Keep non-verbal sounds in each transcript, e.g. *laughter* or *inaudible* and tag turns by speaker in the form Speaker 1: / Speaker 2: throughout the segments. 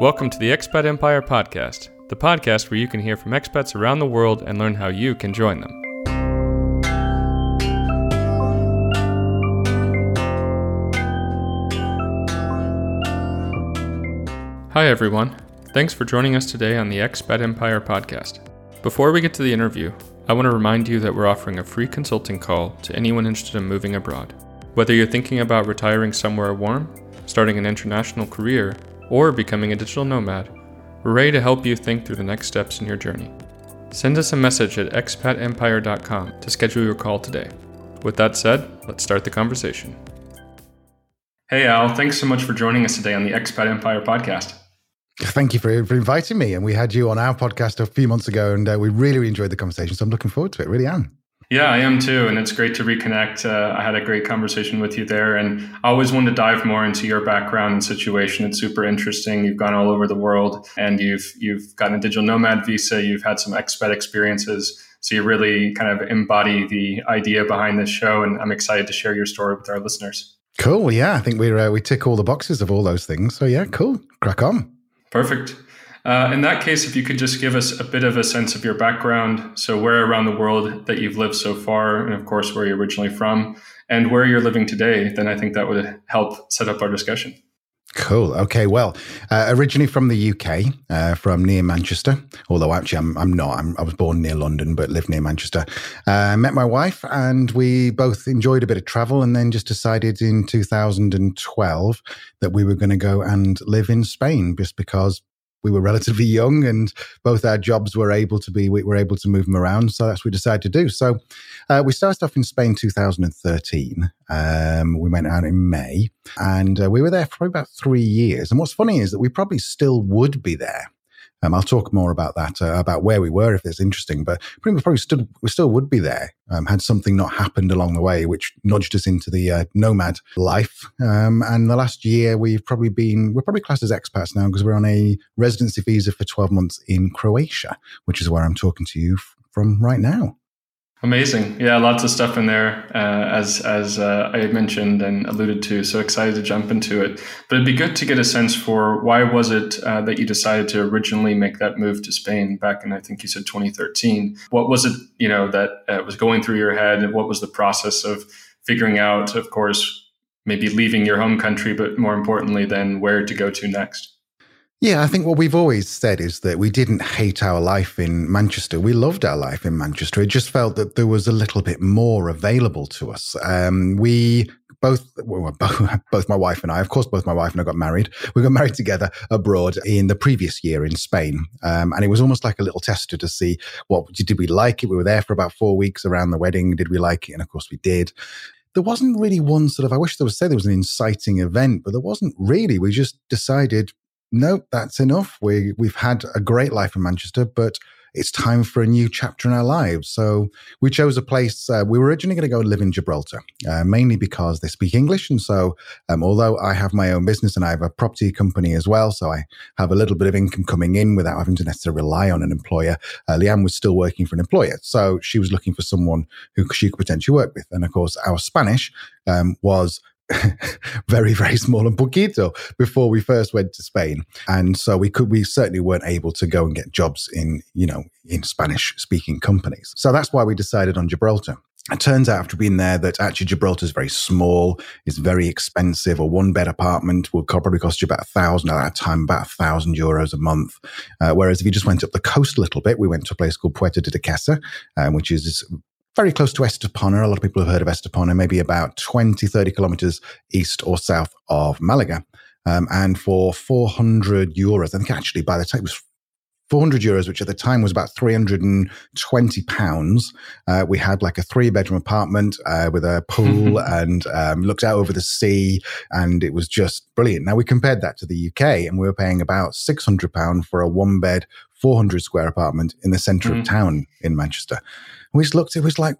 Speaker 1: Welcome to the Expat Empire Podcast, the podcast where you can hear from expats around the world and learn how you can join them. Hi, everyone. Thanks for joining us today on the Expat Empire Podcast. Before we get to the interview, I want to remind you that we're offering a free consulting call to anyone interested in moving abroad. Whether you're thinking about retiring somewhere warm, starting an international career, or becoming a digital nomad, we're ready to help you think through the next steps in your journey. Send us a message at expatempire.com to schedule your call today. With that said, let's start the conversation. Hey, Al, thanks so much for joining us today on the Expat Empire podcast.
Speaker 2: Thank you for, for inviting me. And we had you on our podcast a few months ago, and uh, we really, really enjoyed the conversation. So I'm looking forward to it. Really am.
Speaker 1: Yeah, I am too. And it's great to reconnect. Uh, I had a great conversation with you there. And I always wanted to dive more into your background and situation. It's super interesting. You've gone all over the world and you've, you've gotten a digital nomad visa. You've had some expat experiences. So you really kind of embody the idea behind this show. And I'm excited to share your story with our listeners.
Speaker 2: Cool. Yeah, I think we uh, we tick all the boxes of all those things. So yeah, cool. Crack on.
Speaker 1: Perfect. Uh, in that case, if you could just give us a bit of a sense of your background, so where around the world that you've lived so far, and of course where you're originally from, and where you're living today, then I think that would help set up our discussion.
Speaker 2: Cool. Okay. Well, uh, originally from the UK, uh, from near Manchester, although actually I'm, I'm not. I'm, i was born near London, but lived near Manchester. Uh, met my wife, and we both enjoyed a bit of travel, and then just decided in 2012 that we were going to go and live in Spain, just because we were relatively young and both our jobs were able to be we were able to move them around so that's what we decided to do. So uh, we started off in spain 2013 um, we went out in may and uh, we were there for about three years. And what's funny is that we probably still would be there um, I'll talk more about that, uh, about where we were if it's interesting. But we probably stood, we still would be there um, had something not happened along the way, which nudged us into the uh, nomad life. Um, and the last year, we've probably been, we're probably classed as expats now because we're on a residency visa for 12 months in Croatia, which is where I'm talking to you from right now.
Speaker 1: Amazing. Yeah, lots of stuff in there, uh, as as uh, I had mentioned and alluded to. So excited to jump into it. But it'd be good to get a sense for why was it uh, that you decided to originally make that move to Spain back in I think you said 2013. What was it you know that uh, was going through your head, and what was the process of figuring out, of course, maybe leaving your home country, but more importantly, then where to go to next.
Speaker 2: Yeah, I think what we've always said is that we didn't hate our life in Manchester. We loved our life in Manchester. It just felt that there was a little bit more available to us. Um, we both, well, *laughs* both my wife and I, of course, both my wife and I got married. We got married together abroad in the previous year in Spain. Um, and it was almost like a little tester to see what did we like it. We were there for about four weeks around the wedding. Did we like it? And of course we did there wasn't really one sort of, I wish there was, say there was an inciting event, but there wasn't really. We just decided no, that's enough. We we've had a great life in Manchester, but it's time for a new chapter in our lives. So we chose a place. Uh, we were originally going to go live in Gibraltar, uh, mainly because they speak English. And so, um, although I have my own business and I have a property company as well, so I have a little bit of income coming in without having to necessarily rely on an employer. Uh, Leanne was still working for an employer, so she was looking for someone who she could potentially work with. And of course, our Spanish um, was *laughs* very very small and poquito before we first went to Spain, and so we could we certainly weren't able to go and get jobs in you know in Spanish speaking companies. So that's why we decided on Gibraltar. It turns out after being there that actually Gibraltar is very small, it's very expensive. A one bed apartment will probably cost you about a thousand at that time, about a thousand euros a month. Uh, whereas if you just went up the coast a little bit, we went to a place called Puerto de Duquesa, um, which is very close to Estepona. A lot of people have heard of Estepona, maybe about 20, 30 kilometers east or south of Malaga. Um, and for 400 euros, I think actually by the time it was 400 euros, which at the time was about 320 pounds. Uh, we had like a three bedroom apartment uh, with a pool *laughs* and um, looked out over the sea, and it was just brilliant. Now we compared that to the UK, and we were paying about 600 pound for a one bed, 400 square apartment in the center mm. of town in Manchester we just looked, it was like,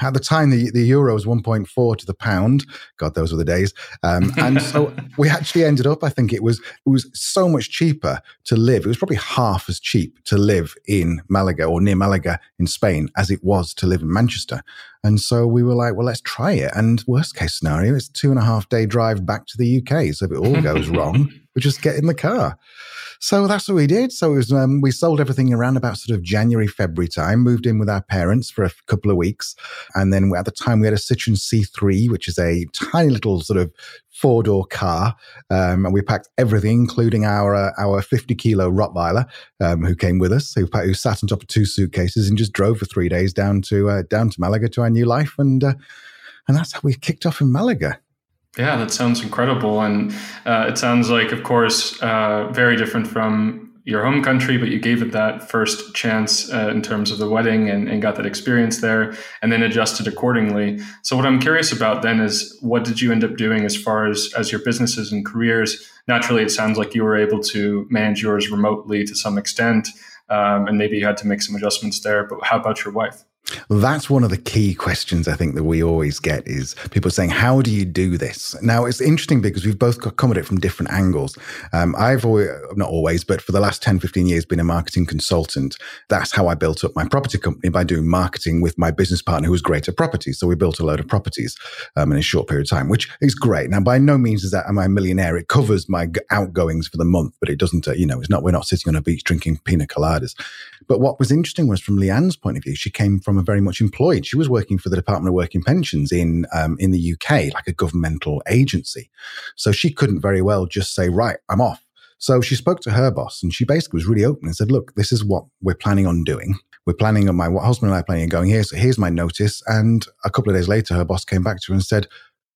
Speaker 2: at the time, the, the euro was 1.4 to the pound. God, those were the days. Um, *laughs* and so we actually ended up, I think it was, it was so much cheaper to live. It was probably half as cheap to live in Malaga or near Malaga in Spain as it was to live in Manchester. And so we were like, well, let's try it. And worst case scenario, it's two and a half day drive back to the UK. So if it all goes *laughs* wrong, We'll just get in the car. So that's what we did. So was, um, we sold everything around about sort of January, February time, moved in with our parents for a couple of weeks. And then at the time we had a Citroen C3, which is a tiny little sort of four door car. Um, and we packed everything, including our, uh, our 50 kilo Rottweiler, um, who came with us, who, who, sat on top of two suitcases and just drove for three days down to, uh, down to Malaga to our new life. And, uh, and that's how we kicked off in Malaga.
Speaker 1: Yeah, that sounds incredible. And uh, it sounds like, of course, uh, very different from your home country, but you gave it that first chance uh, in terms of the wedding and, and, got that experience there and then adjusted accordingly. So what I'm curious about then is what did you end up doing as far as, as your businesses and careers? Naturally, it sounds like you were able to manage yours remotely to some extent. Um, and maybe you had to make some adjustments there, but how about your wife?
Speaker 2: That's one of the key questions I think that we always get is people saying, "How do you do this?" Now it's interesting because we've both come at it from different angles. Um, I've always, not always, but for the last 10, 15 years, been a marketing consultant. That's how I built up my property company by doing marketing with my business partner, who was great at properties. So we built a load of properties um, in a short period of time, which is great. Now, by no means is that am I a millionaire. It covers my outgoings for the month, but it doesn't. Uh, you know, it's not. We're not sitting on a beach drinking pina coladas. But what was interesting was from Leanne's point of view, she came from a very much employed. She was working for the Department of Work and Pensions in um, in the UK, like a governmental agency. So she couldn't very well just say, "Right, I'm off." So she spoke to her boss, and she basically was really open and said, "Look, this is what we're planning on doing. We're planning on my husband and I planning on going here. So here's my notice." And a couple of days later, her boss came back to her and said,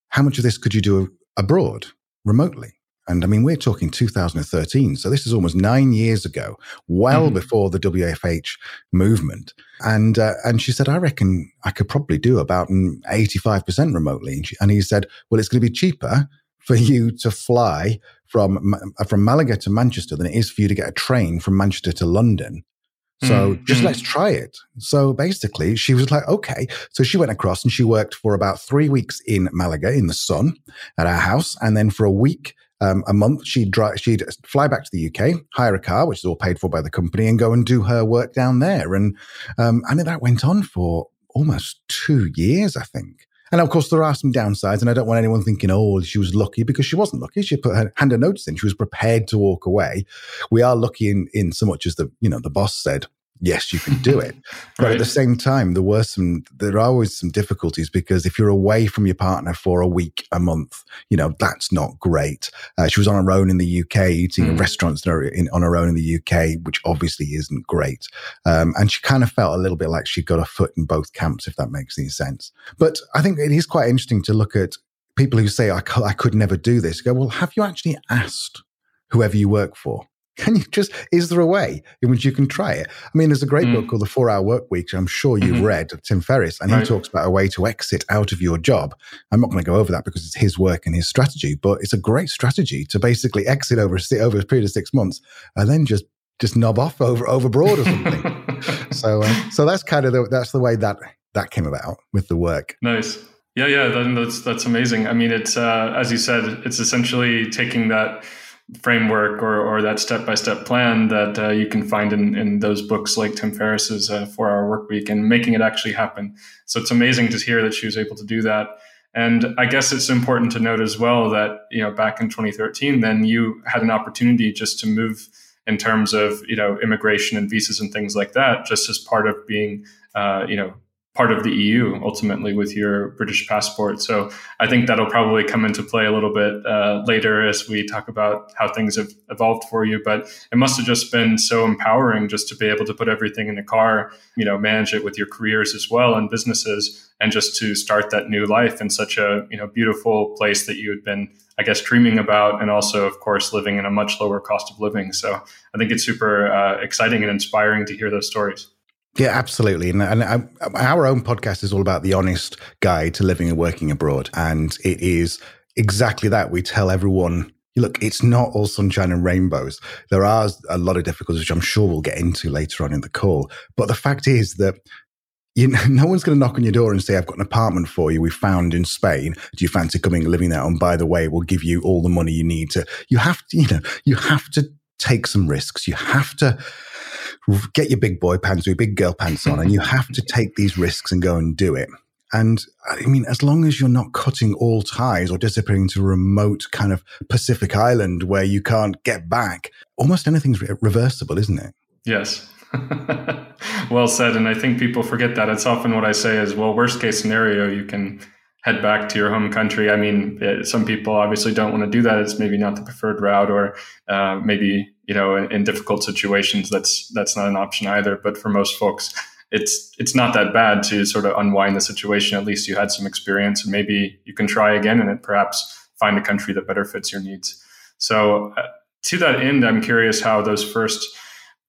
Speaker 2: "How much of this could you do abroad, remotely?" And I mean, we're talking 2013. So this is almost nine years ago, well mm. before the WFH movement. And, uh, and she said, I reckon I could probably do about 85% remotely. And, she, and he said, well, it's going to be cheaper for you to fly from, from Malaga to Manchester than it is for you to get a train from Manchester to London. So mm. just mm. let's try it. So basically, she was like, okay. So she went across and she worked for about three weeks in Malaga in the sun at our house. And then for a week, um, a month, she'd drive, she'd fly back to the UK, hire a car, which is all paid for by the company, and go and do her work down there. And um, and that went on for almost two years, I think. And of course, there are some downsides, and I don't want anyone thinking, "Oh, she was lucky," because she wasn't lucky. She put her hand a notice in; she was prepared to walk away. We are lucky in in so much as the you know the boss said, yes, you can do it. But right. at the same time, there were some, there are always some difficulties because if you're away from your partner for a week, a month, you know, that's not great. Uh, she was on her own in the UK, eating mm. in restaurants in, on her own in the UK, which obviously isn't great. Um, and she kind of felt a little bit like she got a foot in both camps, if that makes any sense. But I think it is quite interesting to look at people who say, I, I could never do this. Go, well, have you actually asked whoever you work for? Can you just, is there a way in which you can try it? I mean, there's a great mm. book called The Four Hour Work Week, I'm sure you've mm-hmm. read, Tim Ferriss, and right. he talks about a way to exit out of your job. I'm not going to go over that because it's his work and his strategy, but it's a great strategy to basically exit over, over a period of six months and then just just knob off over over broad or something. *laughs* so uh, so that's kind of the, that's the way that that came about with the work.
Speaker 1: Nice. Yeah, yeah, that's that's amazing. I mean, it's uh, as you said, it's essentially taking that framework or, or that step-by-step plan that uh, you can find in, in those books like Tim Ferriss's uh, Four Hour Work Week and making it actually happen. So it's amazing to hear that she was able to do that. And I guess it's important to note as well that you know back in 2013, then you had an opportunity just to move in terms of you know immigration and visas and things like that, just as part of being uh, you know part of the EU ultimately with your British passport. So I think that'll probably come into play a little bit uh, later as we talk about how things have evolved for you. But it must have just been so empowering just to be able to put everything in a car, you know, manage it with your careers as well and businesses, and just to start that new life in such a you know beautiful place that you had been. I guess dreaming about, and also, of course, living in a much lower cost of living. So I think it's super uh, exciting and inspiring to hear those stories.
Speaker 2: Yeah, absolutely. And, and uh, our own podcast is all about the honest guide to living and working abroad. And it is exactly that. We tell everyone look, it's not all sunshine and rainbows. There are a lot of difficulties, which I'm sure we'll get into later on in the call. But the fact is that you *laughs* no one's going to knock on your door and say, I've got an apartment for you we found in Spain. Do you fancy coming and living there? And by the way, we'll give you all the money you need to. You have to, you know, you have to take some risks. You have to get your big boy pants or your big girl pants on, and you *laughs* have to take these risks and go and do it. And I mean, as long as you're not cutting all ties or disappearing to a remote kind of Pacific island where you can't get back, almost anything's re- reversible, isn't it?
Speaker 1: Yes. *laughs* well said. And I think people forget that. It's often what I say is, well, worst case scenario, you can head back to your home country. I mean, it, some people obviously don't want to do that. It's maybe not the preferred route, or uh, maybe you know, in, in, difficult situations, that's that's not an option either. But for most folks, it's it's not that bad to sort of unwind the situation. At least you had some experience, and maybe you can try again and perhaps find a country that better fits your needs. So, uh, to that end, I'm curious how those first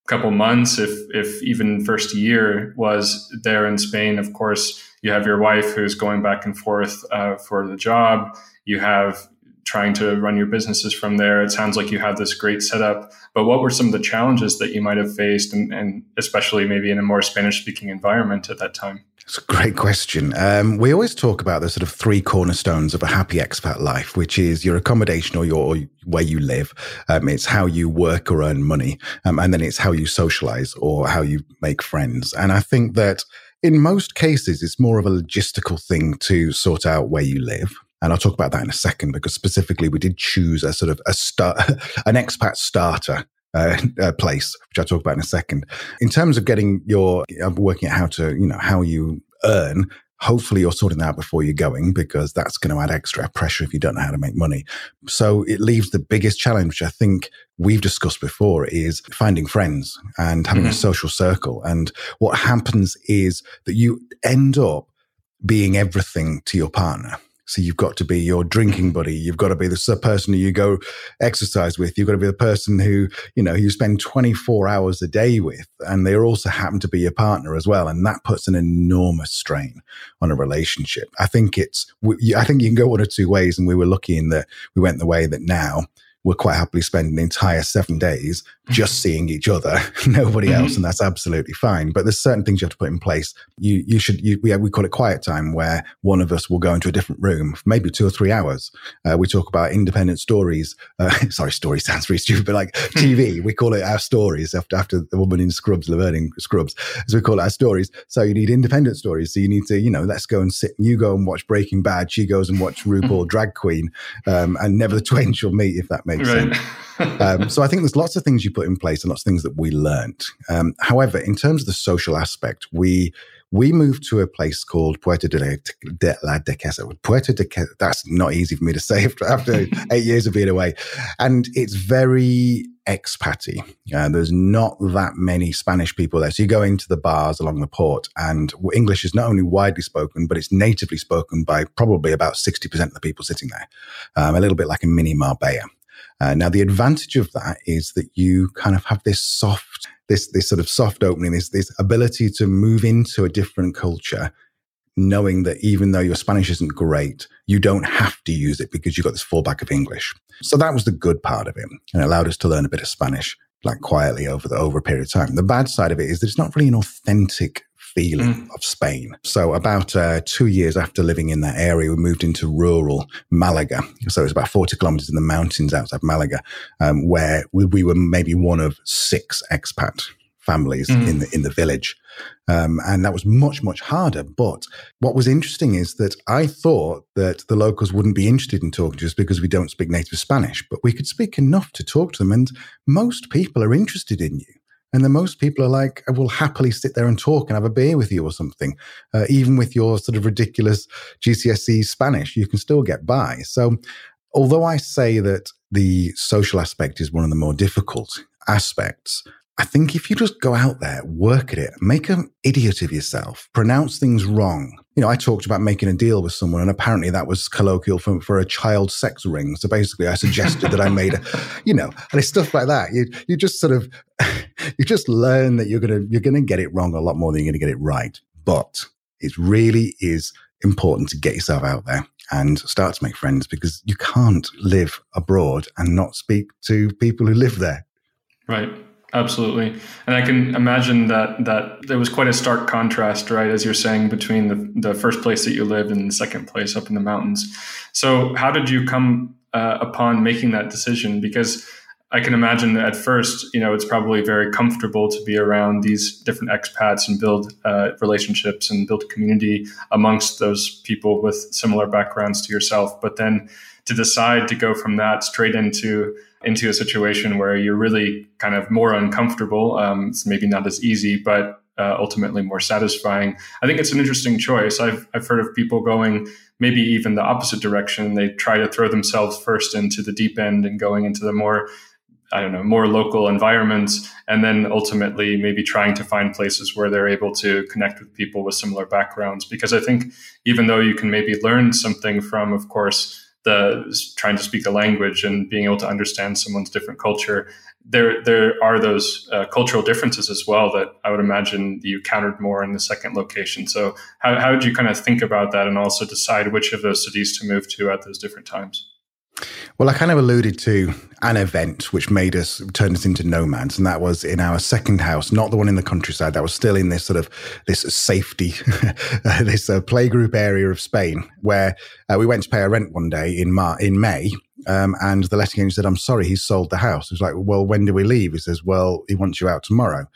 Speaker 1: couple months, if if even first year, was there in Spain. Of course, you have your wife who's going back and forth uh, for the job. You have trying to run your businesses from there. It sounds like you have this great setup. But what were some of the challenges that you might have faced, and, and especially maybe in a more Spanish speaking environment at that time?
Speaker 2: It's a great question. Um, we always talk about the sort of three cornerstones of a happy expat life, which is your accommodation or your where you live. Um, it's how you work or earn money, um, and then it's how you socialize or how you make friends. And I think that in most cases, it's more of a logistical thing to sort out where you live. And I'll talk about that in a second because specifically we did choose a sort of a start, *laughs* an expat starter uh, *laughs* uh, place, which I'll talk about in a second. In terms of getting your uh, working out how to, you know, how you earn, hopefully you're sorting that out before you're going because that's going to add extra pressure if you don't know how to make money. So it leaves the biggest challenge, which I think we've discussed before, is finding friends and having mm-hmm. a social circle. And what happens is that you end up being everything to your partner. So you've got to be your drinking buddy. You've got to be the person who you go exercise with. You've got to be the person who, you know, you spend 24 hours a day with. And they also happen to be your partner as well. And that puts an enormous strain on a relationship. I think it's, I think you can go one or two ways. And we were lucky in that we went the way that now will quite happily spending an entire seven days just mm-hmm. seeing each other, *laughs* nobody mm-hmm. else, and that's absolutely fine. But there's certain things you have to put in place. You you should you, we we call it quiet time, where one of us will go into a different room, for maybe two or three hours. Uh, we talk about independent stories. Uh, *laughs* sorry, story sounds very stupid, but like *laughs* TV, we call it our stories after after the woman in Scrubs, Laverne Scrubs, as we call it our stories. So you need independent stories. So you need to you know let's go and sit. You go and watch Breaking Bad. She goes and watch RuPaul Drag Queen, um, and never the twain shall meet if that makes right. sense. *laughs* um, so I think there's lots of things you put in place and lots of things that we learned. Um, however, in terms of the social aspect, we we moved to a place called Puerto de, de la Duquesa. Puerto de that's not easy for me to *laughs* say after, after *laughs* eight years of being away. And it's very expatty. Uh, there's not that many Spanish people there. So you go into the bars along the port and English is not only widely spoken, but it's natively spoken by probably about 60% of the people sitting there. Um, a little bit like a mini Marbella. Uh, now, the advantage of that is that you kind of have this soft, this this sort of soft opening, this this ability to move into a different culture, knowing that even though your Spanish isn't great, you don't have to use it because you've got this fallback of English. So that was the good part of it, and it allowed us to learn a bit of Spanish like quietly over the over a period of time. The bad side of it is that it's not really an authentic feeling mm. of Spain. So about uh, two years after living in that area, we moved into rural Malaga. So it was about 40 kilometers in the mountains outside Malaga, um, where we, we, were maybe one of six expat families mm. in the in the village. Um, and that was much, much harder. But what was interesting is that I thought that the locals wouldn't be interested in talking to us because we don't speak native Spanish, but we could speak enough to talk to them. And most people are interested in you. And then most people are like, I will happily sit there and talk and have a beer with you or something. Uh, even with your sort of ridiculous GCSE Spanish, you can still get by. So, although I say that the social aspect is one of the more difficult aspects, I think if you just go out there, work at it, make an idiot of yourself, pronounce things wrong. You know, I talked about making a deal with someone, and apparently that was colloquial for, for a child sex ring. So basically, I suggested that I made a, *laughs* you know, and it's stuff like that. You you just sort of you just learn that you're gonna you're gonna get it wrong a lot more than you're gonna get it right. But it really is important to get yourself out there and start to make friends because you can't live abroad and not speak to people who live there.
Speaker 1: Right. Absolutely, and I can imagine that that there was quite a stark contrast, right, as you're saying, between the the first place that you lived and the second place up in the mountains. So, how did you come uh, upon making that decision? Because I can imagine at first, you know, it's probably very comfortable to be around these different expats and build uh, relationships and build community amongst those people with similar backgrounds to yourself. But then to decide to go from that straight into into a situation where you're really kind of more uncomfortable, um, it's maybe not as easy, but uh, ultimately more satisfying. I think it's an interesting choice. I've I've heard of people going maybe even the opposite direction. They try to throw themselves first into the deep end and going into the more I don't know, more local environments, and then ultimately maybe trying to find places where they're able to connect with people with similar backgrounds. Because I think even though you can maybe learn something from, of course, the trying to speak the language and being able to understand someone's different culture, there there are those uh, cultural differences as well that I would imagine you countered more in the second location. So how how did you kind of think about that and also decide which of those cities to move to at those different times?
Speaker 2: Well, I kind of alluded to an event which made us turn us into nomads, and that was in our second house, not the one in the countryside. That was still in this sort of this safety, *laughs* this uh, playgroup area of Spain, where uh, we went to pay our rent one day in Mar- in May, um, and the letting agent said, "I'm sorry, he's sold the house." It was like, "Well, when do we leave?" He says, "Well, he wants you out tomorrow."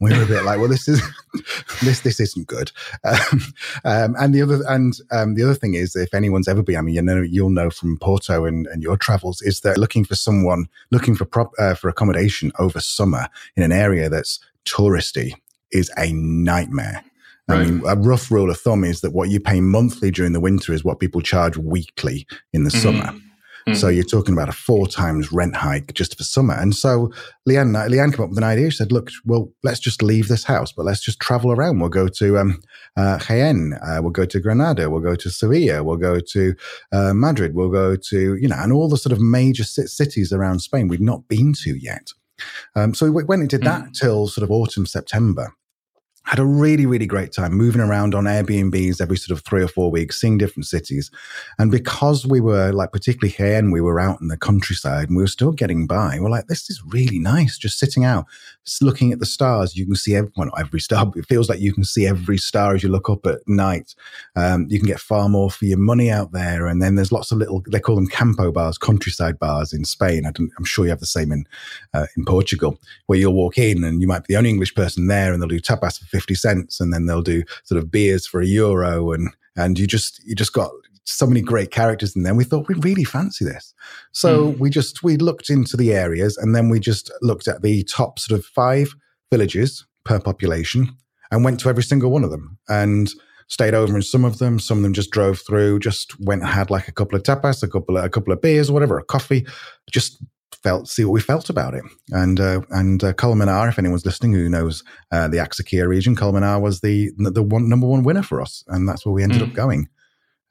Speaker 2: We were a bit like, "Well, this is *laughs* this this isn't good." *laughs* Um, um, and the other and um, the other thing is, if anyone's ever been, I mean, you know, you'll know from Porto and, and your travels, is that looking for someone looking for prop uh, for accommodation over summer in an area that's touristy is a nightmare. Right. I mean, a rough rule of thumb is that what you pay monthly during the winter is what people charge weekly in the mm-hmm. summer. Mm. So you're talking about a four times rent hike just for summer. And so Leanne, uh, Leanne came up with an idea. She said, look, well, let's just leave this house, but let's just travel around. We'll go to um, uh, Jaén. Uh, we'll go to Granada. We'll go to Sevilla. We'll go to uh, Madrid. We'll go to, you know, and all the sort of major cities around Spain we'd not been to yet. Um, so we went and did that mm. till sort of autumn, September had a really, really great time moving around on Airbnbs every sort of three or four weeks, seeing different cities. And because we were like, particularly here, and we were out in the countryside and we were still getting by, we're like, this is really nice. Just sitting out, just looking at the stars. You can see every, well, every star. It feels like you can see every star as you look up at night. Um, you can get far more for your money out there. And then there's lots of little, they call them campo bars, countryside bars in Spain. I am sure you have the same in, uh, in Portugal, where you'll walk in and you might be the only English person there and they'll do tapas 50 cents and then they'll do sort of beers for a euro and and you just you just got so many great characters in there. We thought we really fancy this. So mm. we just we looked into the areas and then we just looked at the top sort of five villages per population and went to every single one of them and stayed over in some of them. Some of them just drove through, just went and had like a couple of tapas, a couple of, a couple of beers, whatever, a coffee, just felt see what we felt about it. And uh, and uh, Colmenar, if anyone's listening who knows uh, the Axarquía region, Colmenar was the the one, number one winner for us, and that's where we ended mm. up going.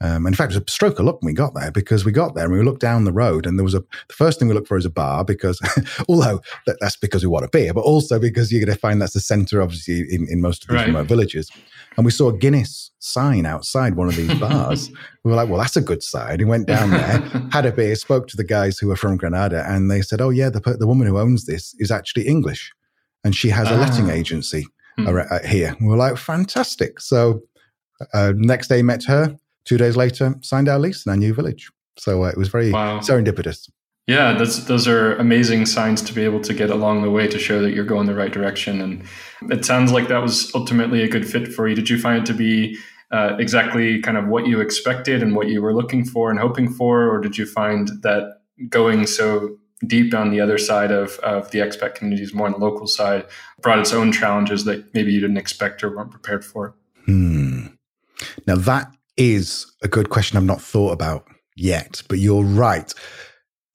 Speaker 2: Um, in fact, it was a stroke of luck when we got there because we got there and we looked down the road and there was a, the first thing we looked for is a bar because, *laughs* although that, that's because we want a beer, but also because you're going to find that's the center, obviously, in, in most of these right. remote villages. And we saw a Guinness sign outside one of these *laughs* bars. we were like, well, that's a good sign. He went down there, *laughs* had a beer, spoke to the guys who were from Granada, and they said, oh, yeah, the, the woman who owns this is actually English and she has a letting ah. agency hmm. here. We were like, fantastic. So, uh, next day, met her two days later, signed our lease in our new village. So uh, it was very wow. serendipitous.
Speaker 1: Yeah, those those are amazing signs to be able to get along the way to show that you're going the right direction. And it sounds like that was ultimately a good fit for you. Did you find it to be uh, exactly kind of what you expected and what you were looking for and hoping for, or did you find that going so deep on the other side of, of the expat communities, more on the local side, brought its own challenges that maybe you didn't expect or weren't prepared for?
Speaker 2: Hmm. Now that is a good question I've not thought about yet, but you're right.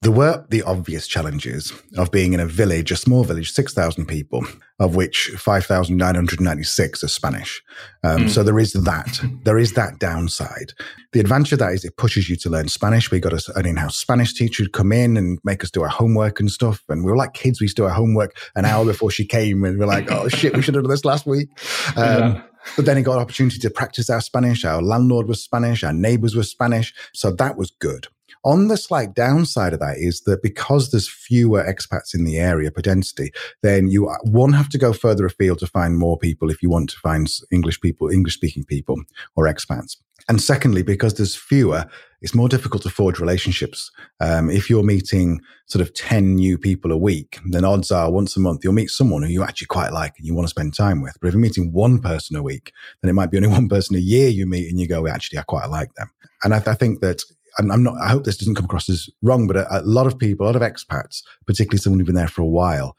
Speaker 2: There were the obvious challenges of being in a village, a small village, 6,000 people, of which 5,996 are Spanish. Um, mm. So there is that. There is that downside. The advantage of that is it pushes you to learn Spanish. We got a, an in-house Spanish teacher to come in and make us do our homework and stuff. And we were like kids. We used to do our homework an hour before she came and we are like, oh shit, we should have done this last week. Um, yeah. But then he got an opportunity to practice our Spanish. Our landlord was Spanish. Our neighbors were Spanish. So that was good. On the slight downside of that is that because there's fewer expats in the area per density, then you one have to go further afield to find more people if you want to find English people, English speaking people or expats. And secondly, because there's fewer, it's more difficult to forge relationships. Um, if you're meeting sort of 10 new people a week, then odds are once a month you'll meet someone who you actually quite like and you want to spend time with. But if you're meeting one person a week, then it might be only *laughs* one person a year you meet and you go, actually, I quite like them. And I, I think that I'm, I'm, not, I hope this doesn't come across as wrong, but a, a lot of people, a lot of expats, particularly someone who's been there for a while,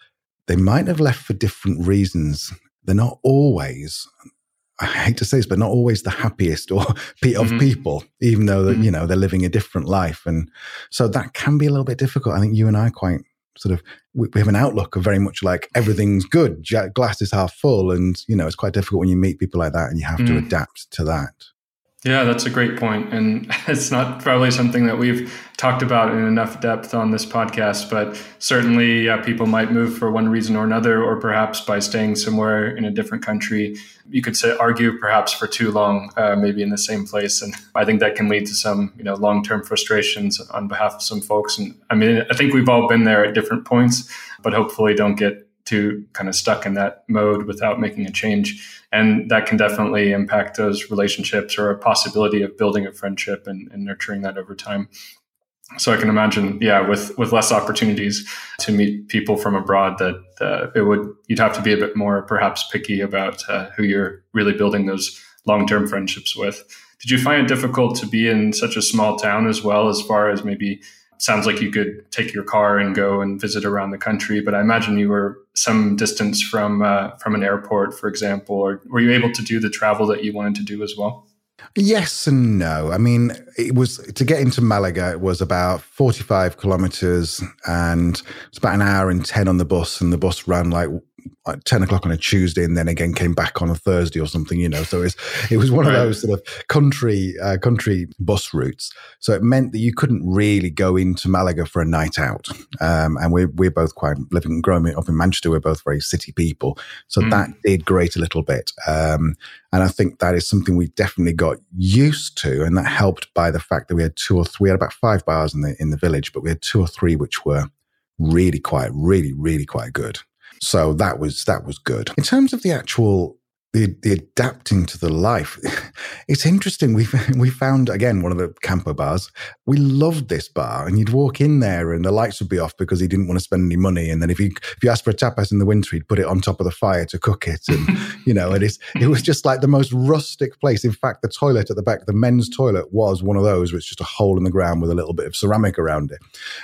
Speaker 2: they might have left for different reasons. They're not always, I hate to say this, but not always the happiest or *laughs* of mm-hmm. people, even though mm-hmm. you know they're living a different life, and so that can be a little bit difficult. I think you and I quite sort of we, we have an outlook of very much like everything's good, glass is half full, and you know it's quite difficult when you meet people like that, and you have mm. to adapt to that.
Speaker 1: Yeah, that's a great point. And *laughs* it's not probably something that we've talked about in enough depth on this podcast, but certainly people might move for one reason or another, or perhaps by staying somewhere in a different country. You could say, argue perhaps for too long, uh, maybe in the same place. And I think that can lead to some you know, long term frustrations on behalf of some folks. And I mean, I think we've all been there at different points, but hopefully don't get too kind of stuck in that mode without making a change and that can definitely impact those relationships or a possibility of building a friendship and, and nurturing that over time so I can imagine, yeah, with with less opportunities to meet people from abroad, that uh, it would you'd have to be a bit more perhaps picky about uh, who you're really building those long term friendships with. Did you find it difficult to be in such a small town as well, as far as maybe sounds like you could take your car and go and visit around the country. But I imagine you were some distance from uh, from an airport, for example, or were you able to do the travel that you wanted to do as well?
Speaker 2: Yes and no. I mean, it was to get into Malaga. It was about forty-five kilometers, and it's about an hour and ten on the bus. And the bus ran like at 10 o'clock on a Tuesday and then again came back on a Thursday or something, you know. So it was, it was one of those sort of country, uh, country bus routes. So it meant that you couldn't really go into Malaga for a night out. Um, and we're, we're both quite living and growing up in Manchester. We're both very city people. So mm. that did grate a little bit. Um, and I think that is something we definitely got used to. And that helped by the fact that we had two or three, we had about five bars in the, in the village, but we had two or three which were really quite, really, really quite good. So that was that was good. In terms of the actual the, the adapting to the life. *laughs* It's interesting. We *laughs* we found again one of the campo bars. We loved this bar, and you'd walk in there, and the lights would be off because he didn't want to spend any money. And then if you if you asked for a tapas in the winter, he'd put it on top of the fire to cook it, and *laughs* you know, it is it was just like the most rustic place. In fact, the toilet at the back, the men's toilet, was one of those, which just a hole in the ground with a little bit of ceramic around it.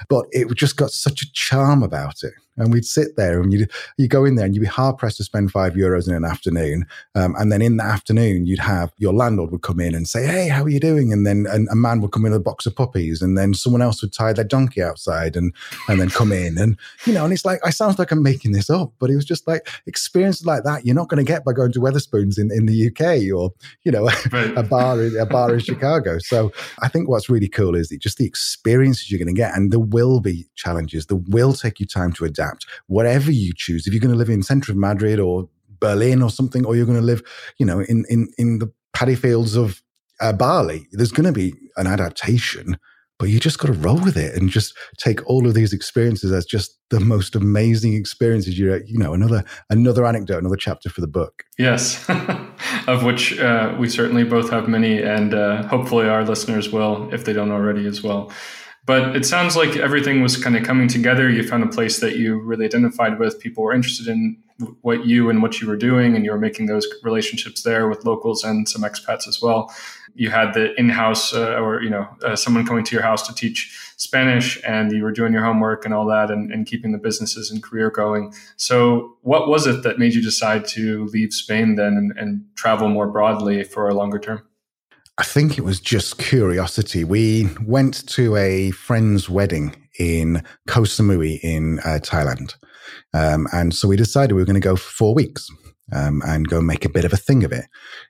Speaker 2: But it just got such a charm about it and we'd sit there and you you go in there and you'd be hard pressed to spend five euros in an afternoon. Um, and then in the afternoon, you'd have your landlord would come in and say, "Hey, how are you doing?" And then and a man would come in with a box of puppies, and then someone else would tie their donkey outside and and then come in, and you know, and it's like I sound like I'm making this up, but it was just like experiences like that you're not going to get by going to Wetherspoons in, in the UK or you know right. *laughs* a bar in, a bar in Chicago. So I think what's really cool is just the experiences you're going to get, and there will be challenges. There will take you time to adapt adapt. Whatever you choose, if you're going to live in center of Madrid or Berlin or something, or you're going to live, you know, in in in the paddy fields of uh, Bali, there's going to be an adaptation. But you just got to roll with it and just take all of these experiences as just the most amazing experiences. You're, you know, another another anecdote, another chapter for the book.
Speaker 1: Yes, *laughs* of which uh, we certainly both have many, and uh, hopefully our listeners will, if they don't already, as well. But it sounds like everything was kind of coming together. You found a place that you really identified with. People were interested in what you and what you were doing, and you were making those relationships there with locals and some expats as well. You had the in-house, uh, or you know, uh, someone coming to your house to teach Spanish, and you were doing your homework and all that, and, and keeping the businesses and career going. So, what was it that made you decide to leave Spain then and, and travel more broadly for a longer term?
Speaker 2: I think it was just curiosity. We went to a friend's wedding in Koh Samui in uh, Thailand. Um, and so we decided we were going to go for four weeks um, and go make a bit of a thing of it.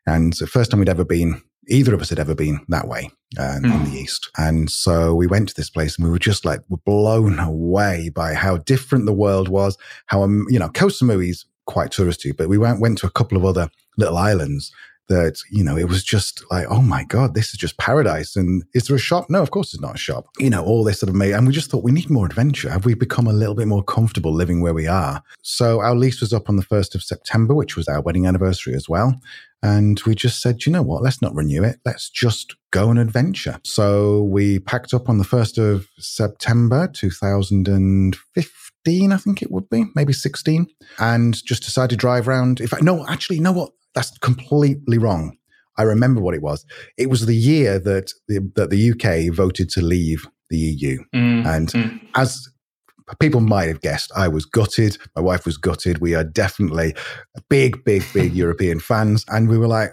Speaker 2: And the first time we'd ever been, either of us had ever been that way uh, mm. in the East. And so we went to this place and we were just like were blown away by how different the world was, how, um, you know, Koh Samui is quite touristy, but we went, went to a couple of other little islands that, you know, it was just like, oh my God, this is just paradise. And is there a shop? No, of course it's not a shop. You know, all this sort of made, and we just thought we need more adventure. Have we become a little bit more comfortable living where we are? So our lease was up on the 1st of September, which was our wedding anniversary as well. And we just said, you know what? Let's not renew it. Let's just go on adventure. So we packed up on the 1st of September 2015, I think it would be, maybe 16, and just decided to drive around. In fact, no, actually, you know what? That's completely wrong. I remember what it was. It was the year that the, that the UK voted to leave the EU. Mm, and mm. as people might have guessed, I was gutted. My wife was gutted. We are definitely big, big, big *laughs* European fans. And we were like,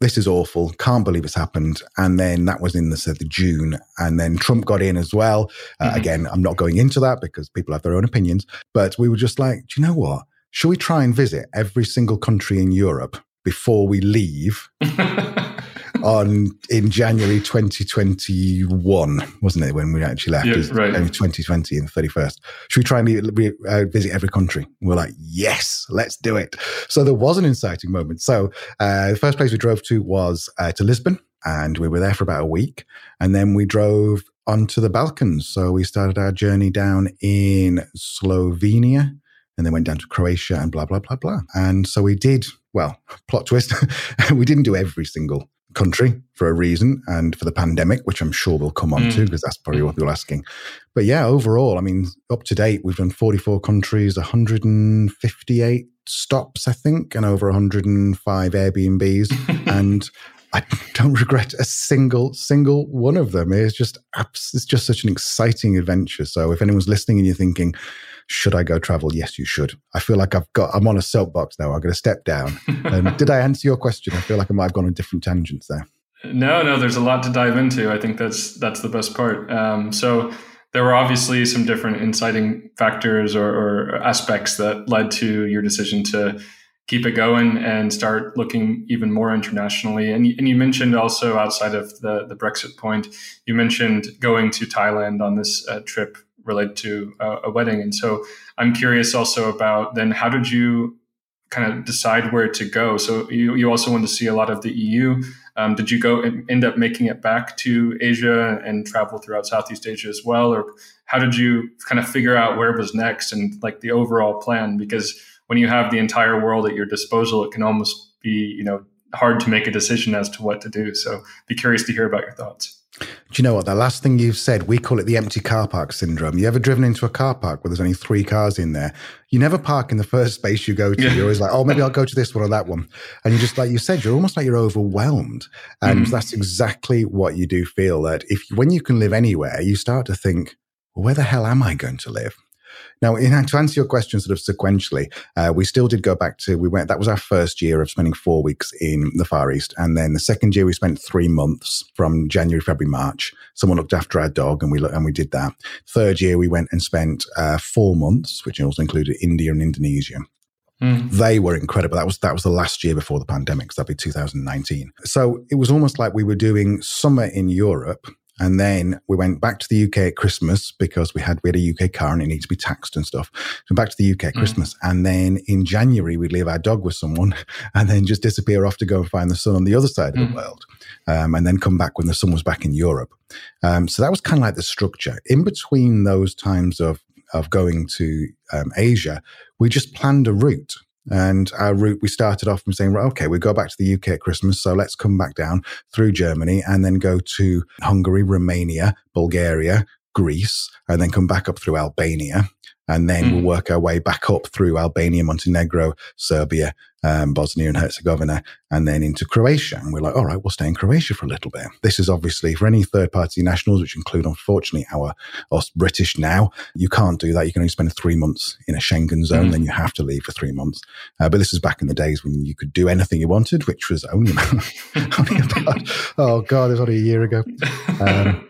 Speaker 2: this is awful. Can't believe it's happened. And then that was in the, the June. And then Trump got in as well. Uh, mm-hmm. Again, I'm not going into that because people have their own opinions. But we were just like, do you know what? Should we try and visit every single country in Europe before we leave *laughs* on in January 2021, wasn't it, when we actually left?
Speaker 1: Yeah, right.
Speaker 2: 2020 and the 31st. Should we try and uh, visit every country? And we're like, yes, let's do it. So there was an inciting moment. So uh, the first place we drove to was uh, to Lisbon, and we were there for about a week. And then we drove onto the Balkans. So we started our journey down in Slovenia and then went down to Croatia and blah, blah, blah, blah. And so we did, well, plot twist, *laughs* we didn't do every single country for a reason and for the pandemic, which I'm sure we'll come on mm. to because that's probably what you're asking. But yeah, overall, I mean, up to date, we've done 44 countries, 158 stops, I think, and over 105 Airbnbs. *laughs* and I *laughs* don't regret a single single one of them. It's just it's just such an exciting adventure. So if anyone's listening and you're thinking, should I go travel? Yes, you should. I feel like I've got, I'm on a soapbox now. I'm going to step down. Um, *laughs* did I answer your question? I feel like I might have gone on different tangents there.
Speaker 1: No, no, there's a lot to dive into. I think that's, that's the best part. Um, so there were obviously some different inciting factors or, or aspects that led to your decision to keep it going and start looking even more internationally. And, and you mentioned also outside of the, the Brexit point, you mentioned going to Thailand on this uh, trip related to a, a wedding. And so I'm curious also about then how did you kind of decide where to go? So you, you also want to see a lot of the EU. Um, did you go end up making it back to Asia and travel throughout Southeast Asia as well? Or how did you kind of figure out where was next and like the overall plan? Because when you have the entire world at your disposal, it can almost be, you know, hard to make a decision as to what to do. So be curious to hear about your thoughts.
Speaker 2: Do you know what? The last thing you've said, we call it the empty car park syndrome. You ever driven into a car park where there's only three cars in there? You never park in the first space you go to. Yeah. You're always like, oh, maybe I'll go to this one or that one. And you just, like you said, you're almost like you're overwhelmed. And mm. that's exactly what you do feel that if, when you can live anywhere, you start to think, well, where the hell am I going to live? Now, in, to answer your question sort of sequentially, uh, we still did go back to, we went, that was our first year of spending four weeks in the Far East. And then the second year, we spent three months from January, February, March. Someone looked after our dog and we, and we did that. Third year, we went and spent uh, four months, which also included India and Indonesia. Mm. They were incredible. That was that was the last year before the pandemic. So that'd be 2019. So it was almost like we were doing summer in Europe and then we went back to the UK at Christmas because we had we had a UK car and it needs to be taxed and stuff. So back to the UK at mm. Christmas. And then in January we'd leave our dog with someone *laughs* and then just disappear off to go and find the sun on the other side mm. of the mm. world. Um, and then come back when the sun was back in Europe. Um, so that was kind of like the structure. In between those times of of going to um, Asia, we just planned a route. And our route, we started off from saying, right, okay, we go back to the UK at Christmas. So let's come back down through Germany and then go to Hungary, Romania, Bulgaria, Greece, and then come back up through Albania and then mm. we'll work our way back up through Albania, Montenegro, Serbia, um, Bosnia and Herzegovina, and then into Croatia. And we're like, all right, we'll stay in Croatia for a little bit. This is obviously for any third party nationals, which include, unfortunately, our us British now. You can't do that. You can only spend three months in a Schengen zone, mm. then you have to leave for three months. Uh, but this is back in the days when you could do anything you wanted, which was only about, *laughs* only about *laughs* oh God, it was only a year ago. Um, *laughs*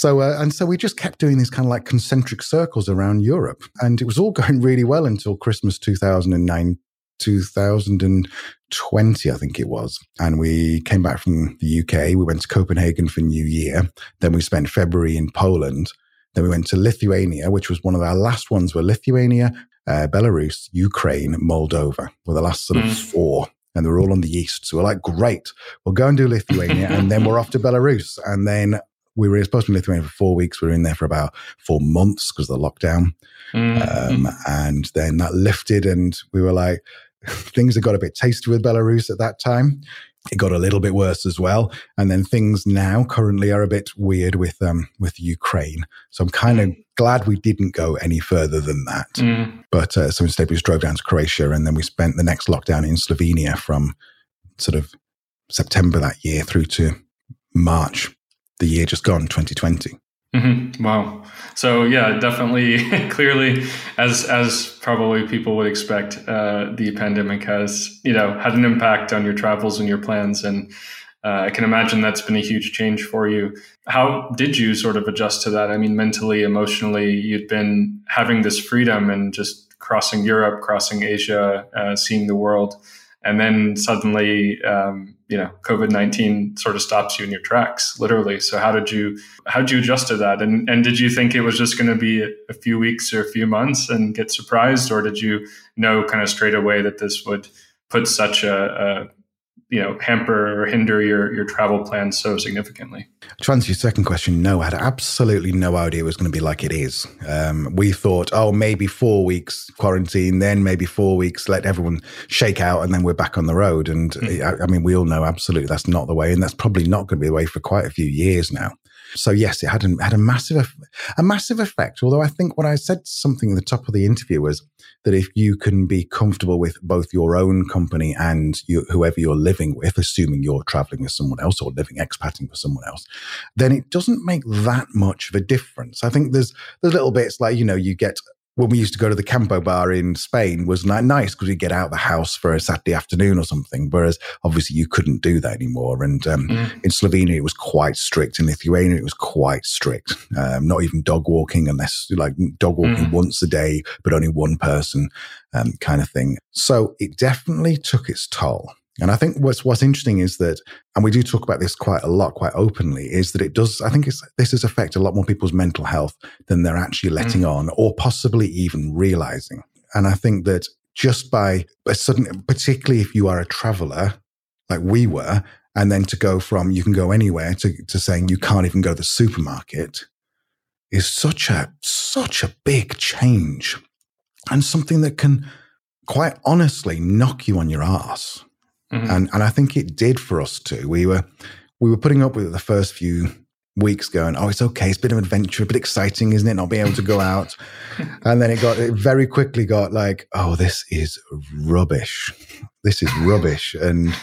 Speaker 2: so, uh, and so we just kept doing these kind of like concentric circles around Europe. And it was all *laughs* going really well until Christmas 2009, 2020, I think it was. And we came back from the UK. We went to Copenhagen for New Year. Then we spent February in Poland. Then we went to Lithuania, which was one of our last ones were Lithuania, uh, Belarus, Ukraine, Moldova were the last sort of mm. four and they were all on the east. So we're like, great, we'll go and do Lithuania, and then we're off to Belarus. And then we were supposed to be in Lithuania for four weeks. We were in there for about four months because of the lockdown. Mm-hmm. Um, and then that lifted, and we were like, *laughs* things had got a bit tasty with Belarus at that time. It got a little bit worse as well, and then things now currently are a bit weird with um with Ukraine. So I'm kind of mm. glad we didn't go any further than that. Mm. But uh, so instead, we just drove down to Croatia, and then we spent the next lockdown in Slovenia from sort of September that year through to March, the year just gone, 2020.
Speaker 1: Mm-hmm. Wow. So yeah, definitely, *laughs* clearly, as as probably people would expect, uh, the pandemic has you know had an impact on your travels and your plans, and uh, I can imagine that's been a huge change for you. How did you sort of adjust to that? I mean, mentally, emotionally, you'd been having this freedom and just crossing Europe, crossing Asia, uh, seeing the world and then suddenly um, you know covid-19 sort of stops you in your tracks literally. So how did you how did you adjust to that? And and did you think it was just going to be a few weeks or a few months and get surprised or did you know kind of straight away that this would put such a, a you know hamper or hinder your your travel plans so significantly.
Speaker 2: To answer your second question no i had absolutely no idea it was going to be like it is. Um, we thought oh maybe four weeks quarantine then maybe four weeks let everyone shake out and then we're back on the road. And mm. I, I mean we all know absolutely that's not the way and that's probably not going to be the way for quite a few years now so yes, it had a, had a massive a massive effect. Although I think what I said something at the top of the interview was that if you can be comfortable with both your own company and you, whoever you're living with, assuming you're traveling with someone else or living expatting with someone else, then it doesn't make that much of a difference. I think there's there's little bits like you know you get when we used to go to the Campo bar in Spain was like nice because we get out of the house for a Saturday afternoon or something. Whereas obviously you couldn't do that anymore. And um, mm. in Slovenia, it was quite strict. In Lithuania, it was quite strict. Um, not even dog walking unless like dog walking mm. once a day, but only one person um, kind of thing. So it definitely took its toll. And I think what's what's interesting is that, and we do talk about this quite a lot, quite openly, is that it does. I think this has affected a lot more people's mental health than they're actually letting mm. on, or possibly even realizing. And I think that just by a sudden, particularly if you are a traveler, like we were, and then to go from you can go anywhere to, to saying you can't even go to the supermarket is such a such a big change, and something that can quite honestly knock you on your ass. Mm-hmm. And and I think it did for us too. We were we were putting up with it the first few weeks going, oh, it's okay. It's a bit of an adventure, a bit exciting, isn't it? Not being able to go *laughs* out. and then it got, it very quickly got like, oh, this is rubbish. This is rubbish. And,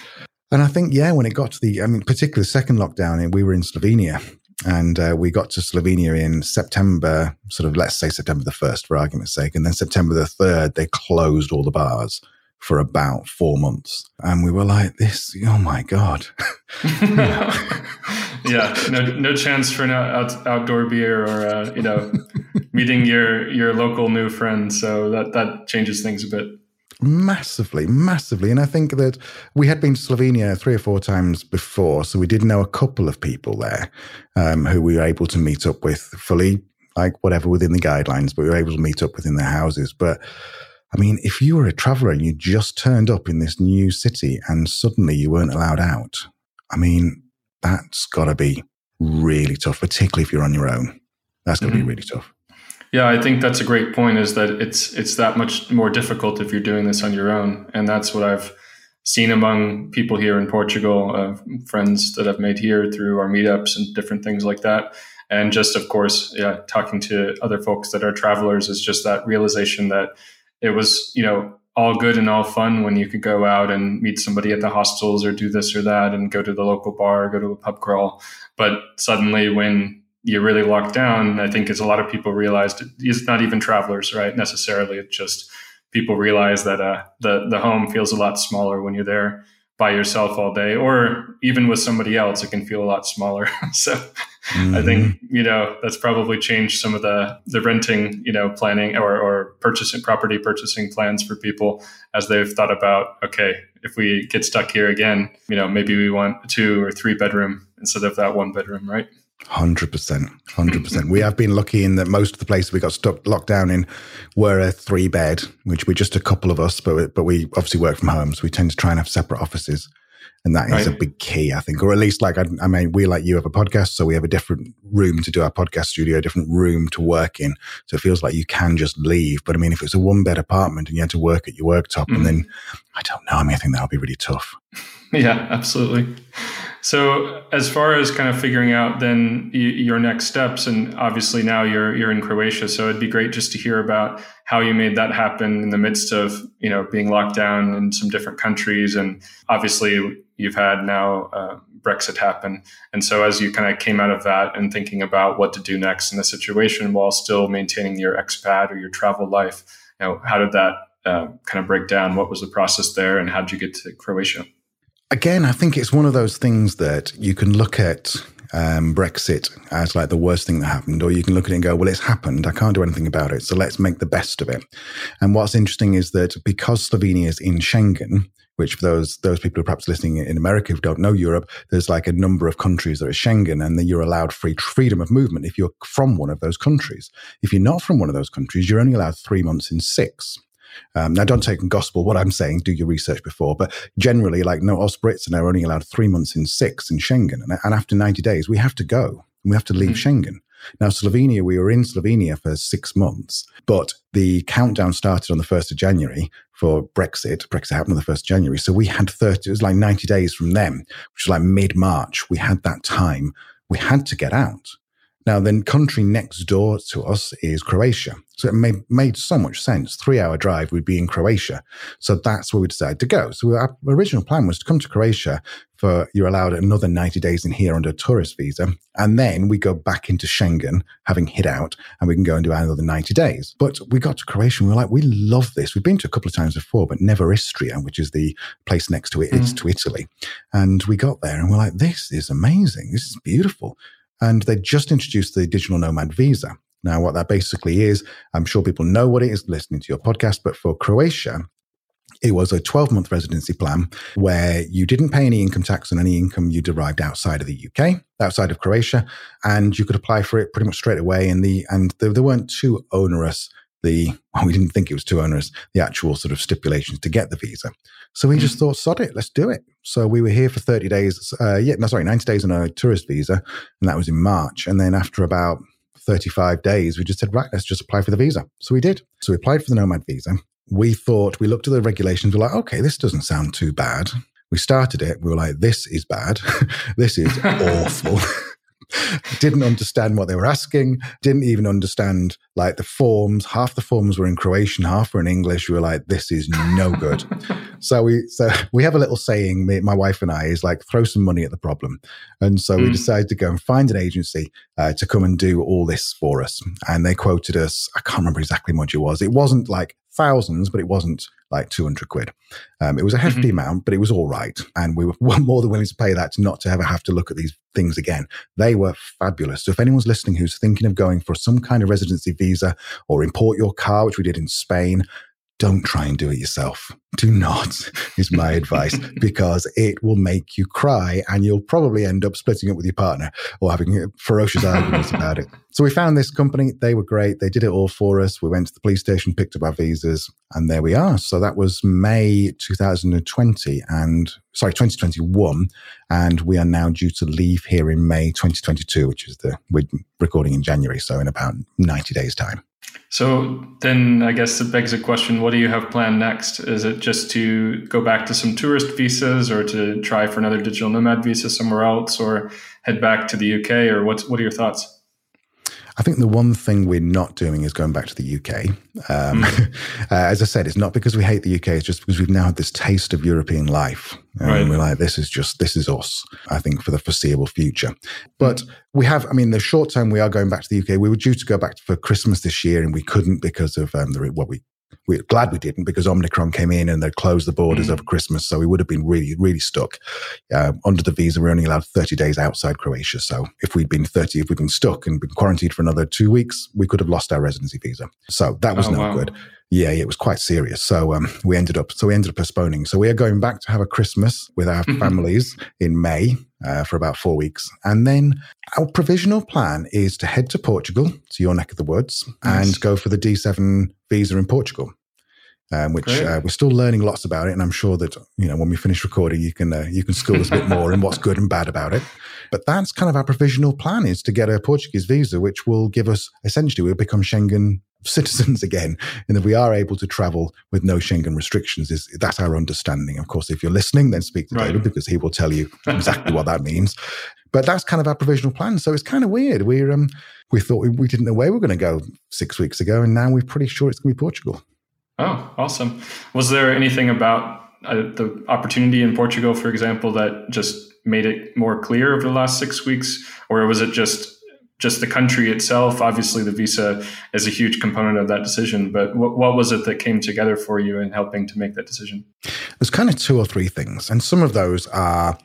Speaker 2: and I think, yeah, when it got to the, I mean, particularly the second lockdown, we were in Slovenia and uh, we got to Slovenia in September, sort of, let's say September the 1st for argument's sake. And then September the 3rd, they closed all the bars for about four months. And we were like, this, oh my God. *laughs*
Speaker 1: yeah, no, no chance for an out, outdoor beer or, uh, you know, *laughs* meeting your, your local new friends. So that, that changes things a bit.
Speaker 2: Massively, massively. And I think that we had been to Slovenia three or four times before. So we did know a couple of people there um, who we were able to meet up with fully, like whatever within the guidelines, but we were able to meet up within their houses. But I mean, if you were a traveler and you just turned up in this new city and suddenly you weren't allowed out, I mean, that's got to be really tough, particularly if you're on your own. That's going to mm-hmm. be really tough.
Speaker 1: Yeah, I think that's a great point. Is that it's it's that much more difficult if you're doing this on your own, and that's what I've seen among people here in Portugal, uh, friends that I've made here through our meetups and different things like that. And just of course, yeah, talking to other folks that are travelers is just that realization that it was, you know, all good and all fun when you could go out and meet somebody at the hostels or do this or that and go to the local bar, go to a pub crawl. But suddenly when you're really locked down, I think as a lot of people realized it's not even travelers, right? Necessarily. It's just people realize that uh, the the home feels a lot smaller when you're there by yourself all day or even with somebody else it can feel a lot smaller *laughs* so mm-hmm. i think mm-hmm. you know that's probably changed some of the the renting you know planning or, or purchasing property purchasing plans for people as they've thought about okay if we get stuck here again you know maybe we want a two or three bedroom instead of that one bedroom right
Speaker 2: Hundred percent, hundred percent. We have been lucky in that most of the places we got stuck locked down in were a three bed, which we're just a couple of us, but but we obviously work from home, so we tend to try and have separate offices, and that is right. a big key, I think, or at least like I, I, mean, we like you have a podcast, so we have a different room to do our podcast studio, a different room to work in, so it feels like you can just leave. But I mean, if it's a one bed apartment and you had to work at your worktop, mm. and then I don't know, I mean, I think that would be really tough. *laughs*
Speaker 1: Yeah, absolutely. So, as far as kind of figuring out then your next steps, and obviously now you're you're in Croatia, so it'd be great just to hear about how you made that happen in the midst of you know being locked down in some different countries, and obviously you've had now uh, Brexit happen, and so as you kind of came out of that and thinking about what to do next in the situation while still maintaining your expat or your travel life, you know, how did that uh, kind of break down? What was the process there, and how did you get to Croatia?
Speaker 2: Again, I think it's one of those things that you can look at um, Brexit as like the worst thing that happened, or you can look at it and go, well, it's happened. I can't do anything about it. So let's make the best of it. And what's interesting is that because Slovenia is in Schengen, which for those those people who are perhaps listening in America who don't know Europe, there's like a number of countries that are Schengen, and then you're allowed free freedom of movement if you're from one of those countries. If you're not from one of those countries, you're only allowed three months in six. Um, now, don't take gospel what I'm saying. Do your research before, but generally, like no, us Brits and are now only allowed three months in six in Schengen, and, and after 90 days, we have to go. We have to leave mm-hmm. Schengen. Now, Slovenia, we were in Slovenia for six months, but the countdown started on the 1st of January for Brexit. Brexit happened on the 1st of January. So we had 30, it was like 90 days from them, which was like mid March. We had that time. We had to get out. Now, the country next door to us is Croatia. So it made, made so much sense. Three hour drive, we'd be in Croatia. So that's where we decided to go. So our original plan was to come to Croatia for you're allowed another 90 days in here under a tourist visa. And then we go back into Schengen, having hit out, and we can go and do another 90 days. But we got to Croatia and we were like, we love this. We've been to a couple of times before, but never Istria, which is the place next to it. Mm. It's to Italy. And we got there and we're like, this is amazing. This is beautiful and they just introduced the digital nomad visa. Now, what that basically is, I'm sure people know what it is listening to your podcast, but for Croatia, it was a 12 month residency plan where you didn't pay any income tax on any income you derived outside of the UK, outside of Croatia, and you could apply for it pretty much straight away. And the and there, there weren't too onerous the well, we didn't think it was too onerous the actual sort of stipulations to get the visa. So we mm. just thought, sod it, let's do it. So we were here for 30 days. Uh, yeah, no, sorry, 90 days on a tourist visa. And that was in March. And then after about 35 days, we just said, right, let's just apply for the visa. So we did. So we applied for the Nomad visa. We thought, we looked at the regulations, we're like, okay, this doesn't sound too bad. We started it. We were like, this is bad. *laughs* this is *laughs* awful. *laughs* didn't understand what they were asking, didn't even understand like the forms. Half the forms were in Croatian, half were in English. We were like, this is no good. *laughs* so we so we have a little saying, me, my wife and I, is like throw some money at the problem. And so mm. we hmm. decided to go and find an agency uh, to come and do all this for us. And they quoted us, I can't remember exactly what it was. It wasn't like thousands, but it wasn't like 200 quid. Um, it was a hefty mm-hmm. amount, but it was all right. And we were *laughs* more than willing to pay that to not to ever have to look at these things again. They were fabulous. So if anyone's listening who's thinking of going for some kind of residency visa or import your car, which we did in Spain, don't try and do it yourself. Do not, is my advice, *laughs* because it will make you cry and you'll probably end up splitting up with your partner or having ferocious arguments *laughs* about it. So we found this company. They were great. They did it all for us. We went to the police station, picked up our visas, and there we are. So that was May 2020 and sorry, 2021. And we are now due to leave here in May 2022, which is the, we're recording in January. So in about 90 days' time.
Speaker 1: So then I guess it begs a question what do you have planned next? Is it just to go back to some tourist visas or to try for another digital nomad visa somewhere else or head back to the UK or what, what are your thoughts?
Speaker 2: I think the one thing we're not doing is going back to the UK. Um, mm. *laughs* uh, as I said, it's not because we hate the UK; it's just because we've now had this taste of European life, and right. we're like, "This is just this is us." I think for the foreseeable future. But we have, I mean, the short term we are going back to the UK. We were due to go back for Christmas this year, and we couldn't because of um, the what we we're glad we didn't because Omicron came in and they closed the borders mm. over Christmas. So we would have been really, really stuck. Uh, under the visa, we're only allowed 30 days outside Croatia. So if we'd been 30, if we'd been stuck and been quarantined for another two weeks, we could have lost our residency visa. So that was oh, no wow. good. Yeah, it was quite serious. So um, we ended up so we ended up postponing. So we are going back to have a Christmas with our mm-hmm. families in May uh, for about four weeks, and then our provisional plan is to head to Portugal, to your neck of the woods, nice. and go for the D7 visa in Portugal um, which uh, we're still learning lots about it. And I'm sure that you know when we finish recording, you can uh, you can school us a bit *laughs* more in what's good and bad about it. But that's kind of our provisional plan is to get a Portuguese visa, which will give us essentially we'll become Schengen citizens again, and that we are able to travel with no Schengen restrictions. Is that's our understanding? Of course, if you're listening, then speak to right. David because he will tell you *laughs* exactly what that means. But that's kind of our provisional plan. So it's kind of weird. We're um, we thought we, we didn't know where we were going to go six weeks ago, and now we're pretty sure it's going to be Portugal.
Speaker 1: Oh, awesome. Was there anything about uh, the opportunity in Portugal, for example, that just made it more clear over the last six weeks? Or was it just just the country itself? Obviously, the visa is a huge component of that decision, but what, what was it that came together for you in helping to make that decision?
Speaker 2: There's kind of two or three things, and some of those are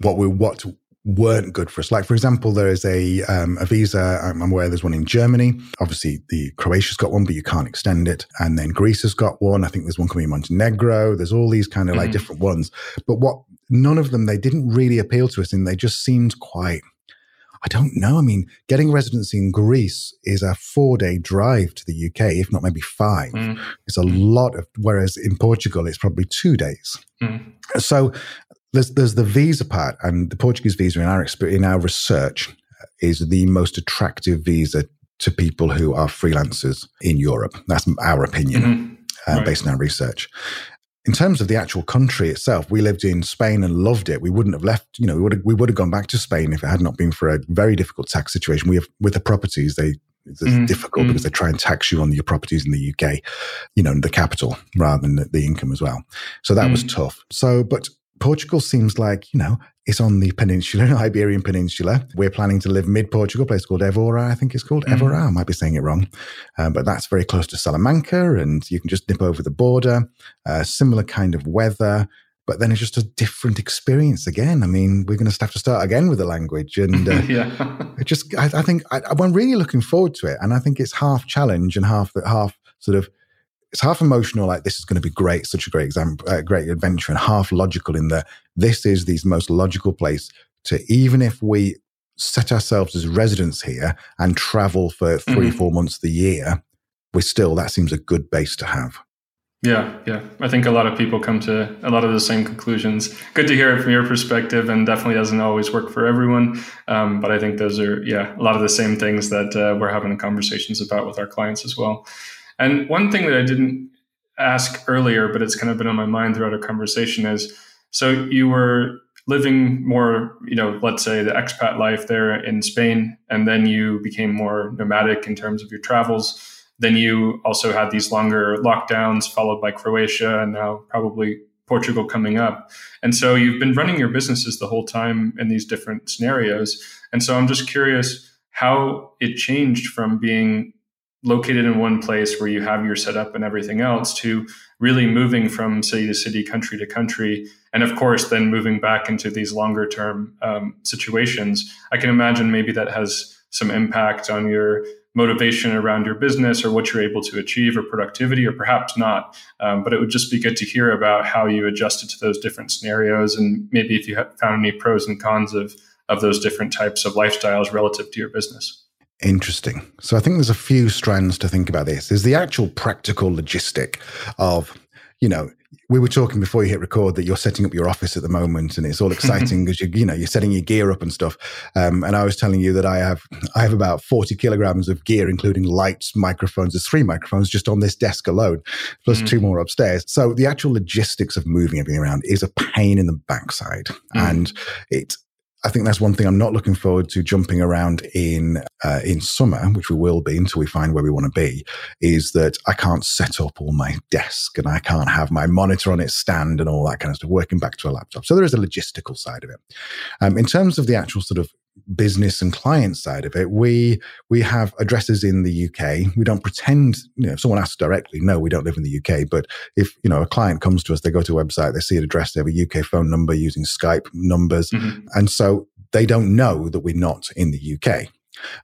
Speaker 2: what we what weren't good for us. Like, for example, there is a um, a visa. I'm aware there's one in Germany. Obviously, the Croatia's got one, but you can't extend it. And then Greece has got one. I think there's one coming in Montenegro. There's all these kind of mm-hmm. like different ones. But what none of them they didn't really appeal to us, and they just seemed quite. I don't know. I mean, getting residency in Greece is a four day drive to the UK, if not maybe five. Mm. It's a lot of, whereas in Portugal, it's probably two days. Mm. So there's there's the visa part, and the Portuguese visa in our in our research is the most attractive visa to people who are freelancers in Europe. That's our opinion, mm-hmm. uh, right. based on our research. In terms of the actual country itself, we lived in Spain and loved it. We wouldn't have left, you know, we would have, we would have gone back to Spain if it had not been for a very difficult tax situation. We have with the properties, they it's mm-hmm. difficult mm-hmm. because they try and tax you on your properties in the UK, you know, the capital rather than the, the income as well. So that mm-hmm. was tough. So, but Portugal seems like, you know, it's on the peninsula, *laughs* Iberian Peninsula. We're planning to live mid Portugal, a place called Evora, I think it's called. Mm. Evora, I might be saying it wrong. Um, but that's very close to Salamanca, and you can just nip over the border. Uh, similar kind of weather, but then it's just a different experience again. I mean, we're going to have to start again with the language. And uh, *laughs* yeah. just, I, I think I, I'm really looking forward to it. And I think it's half challenge and half, half sort of it's half emotional, like this is going to be great, such a great example, uh, great adventure, and half logical in that this is the most logical place to, even if we set ourselves as residents here and travel for 3 mm-hmm. four months of the year, we still, that seems a good base to have.
Speaker 1: Yeah, yeah. I think a lot of people come to a lot of the same conclusions. Good to hear it from your perspective, and definitely doesn't always work for everyone. Um, but I think those are, yeah, a lot of the same things that uh, we're having conversations about with our clients as well. And one thing that I didn't ask earlier, but it's kind of been on my mind throughout our conversation is so you were living more, you know, let's say the expat life there in Spain, and then you became more nomadic in terms of your travels. Then you also had these longer lockdowns, followed by Croatia, and now probably Portugal coming up. And so you've been running your businesses the whole time in these different scenarios. And so I'm just curious how it changed from being located in one place where you have your setup and everything else to really moving from city to city, country to country, and of course, then moving back into these longer term um, situations. I can imagine maybe that has some impact on your motivation around your business or what you're able to achieve or productivity, or perhaps not. Um, but it would just be good to hear about how you adjusted to those different scenarios and maybe if you found any pros and cons of, of those different types of lifestyles relative to your business.
Speaker 2: Interesting. So I think there's a few strands to think about this. Is the actual practical logistic of, you know, we were talking before you hit record that you're setting up your office at the moment and it's all *laughs* exciting because you you know you're setting your gear up and stuff um, and i was telling you that i have i have about 40 kilograms of gear including lights microphones there's three microphones just on this desk alone plus mm. two more upstairs so the actual logistics of moving everything around is a pain in the backside mm. and it I think that's one thing I'm not looking forward to jumping around in uh, in summer, which we will be until we find where we want to be. Is that I can't set up all my desk and I can't have my monitor on its stand and all that kind of stuff working back to a laptop. So there is a logistical side of it. Um, in terms of the actual sort of business and client side of it, we we have addresses in the UK. We don't pretend, you know, if someone asks directly, no, we don't live in the UK. But if you know a client comes to us, they go to a website, they see an address, they have a UK phone number using Skype numbers, mm-hmm. and so they don't know that we're not in the UK.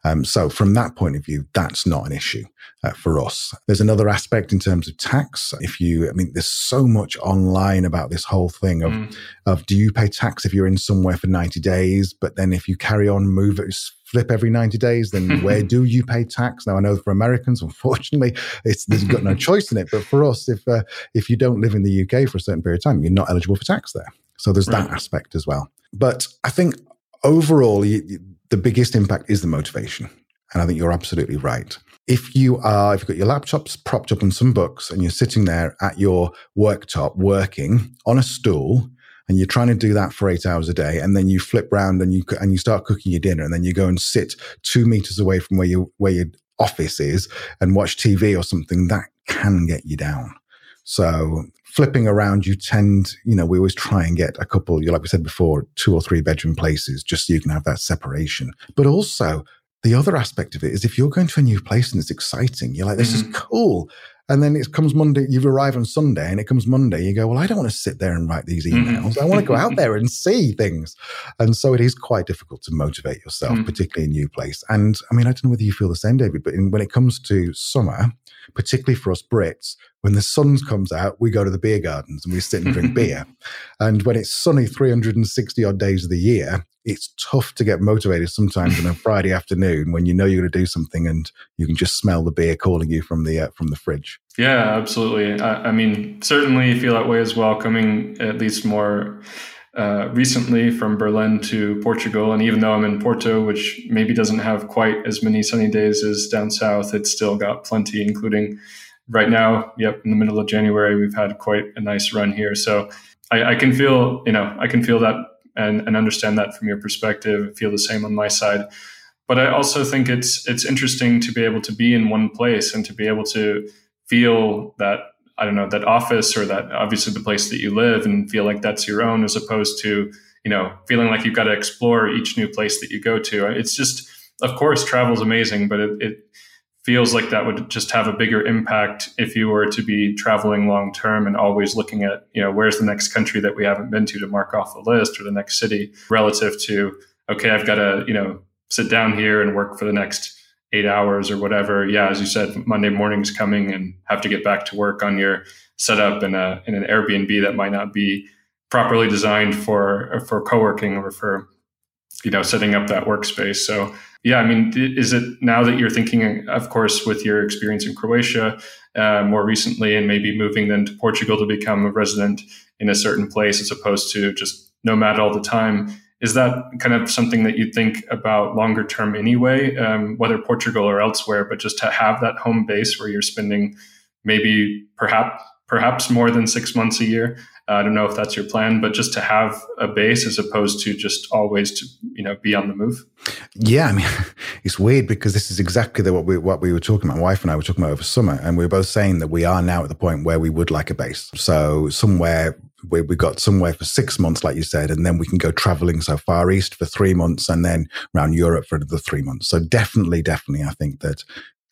Speaker 2: Um, so from that point of view, that's not an issue uh, for us. There's another aspect in terms of tax. If you, I mean, there's so much online about this whole thing of, mm. of do you pay tax if you're in somewhere for 90 days? But then if you carry on, move it, flip every 90 days, then *laughs* where do you pay tax? Now, I know for Americans, *laughs* unfortunately, it's, there's got no choice in it. But for us, if, uh, if you don't live in the UK for a certain period of time, you're not eligible for tax there. So there's right. that aspect as well. But I think overall, you, you, the biggest impact is the motivation. And I think you're absolutely right. If you are, if you've got your laptops propped up on some books and you're sitting there at your worktop working on a stool, and you're trying to do that for eight hours a day, and then you flip round and you and you start cooking your dinner, and then you go and sit two meters away from where you where your office is and watch TV or something, that can get you down. So flipping around, you tend, you know, we always try and get a couple, you like we said before, two or three bedroom places just so you can have that separation. But also, the other aspect of it is if you're going to a new place and it's exciting, you're like, this mm-hmm. is cool. And then it comes Monday, you arrive on Sunday and it comes Monday, you go, well, I don't want to sit there and write these mm-hmm. emails. I want to go out there and see things. And so it is quite difficult to motivate yourself, mm-hmm. particularly in a new place. And I mean, I don't know whether you feel the same, David, but in, when it comes to summer, particularly for us Brits, when the sun comes out, we go to the beer gardens and we sit and drink *laughs* beer. And when it's sunny 360 odd days of the year, it's tough to get motivated sometimes on a *laughs* Friday afternoon when you know you're going to do something and you can just smell the beer calling you from the uh, from the fridge.
Speaker 1: Yeah, absolutely. I, I, mean, certainly feel that way as well. Coming at least more uh, recently from Berlin to Portugal, and even though I'm in Porto, which maybe doesn't have quite as many sunny days as down south, it's still got plenty, including right now, yep, in the middle of January, we've had quite a nice run here. So I, I can feel, you know, I can feel that and, and understand that from your perspective. Feel the same on my side. But I also think it's it's interesting to be able to be in one place and to be able to feel that I don't know that office or that obviously the place that you live and feel like that's your own as opposed to you know feeling like you've got to explore each new place that you go to. It's just of course travel is amazing, but it, it feels like that would just have a bigger impact if you were to be traveling long term and always looking at you know where's the next country that we haven't been to to mark off the list or the next city relative to okay i've got to you know sit down here and work for the next eight hours or whatever. Yeah as you said monday morning's coming and have to get back to work on your setup in a in an airbnb that might not be properly designed for for co-working or for you know setting up that workspace so yeah, I mean, is it now that you're thinking, of course, with your experience in Croatia uh, more recently, and maybe moving then to Portugal to become a resident in a certain place as opposed to just nomad all the time? Is that kind of something that you think about longer term anyway, um, whether Portugal or elsewhere, but just to have that home base where you're spending maybe perhaps perhaps more than six months a year I don't know if that's your plan, but just to have a base as opposed to just always to you know be on the move.
Speaker 2: Yeah, I mean, *laughs* it's weird because this is exactly the, what we what we were talking about. My wife and I were talking about over summer, and we were both saying that we are now at the point where we would like a base. So somewhere we we got somewhere for six months, like you said, and then we can go traveling so far east for three months, and then around Europe for the three months. So definitely, definitely, I think that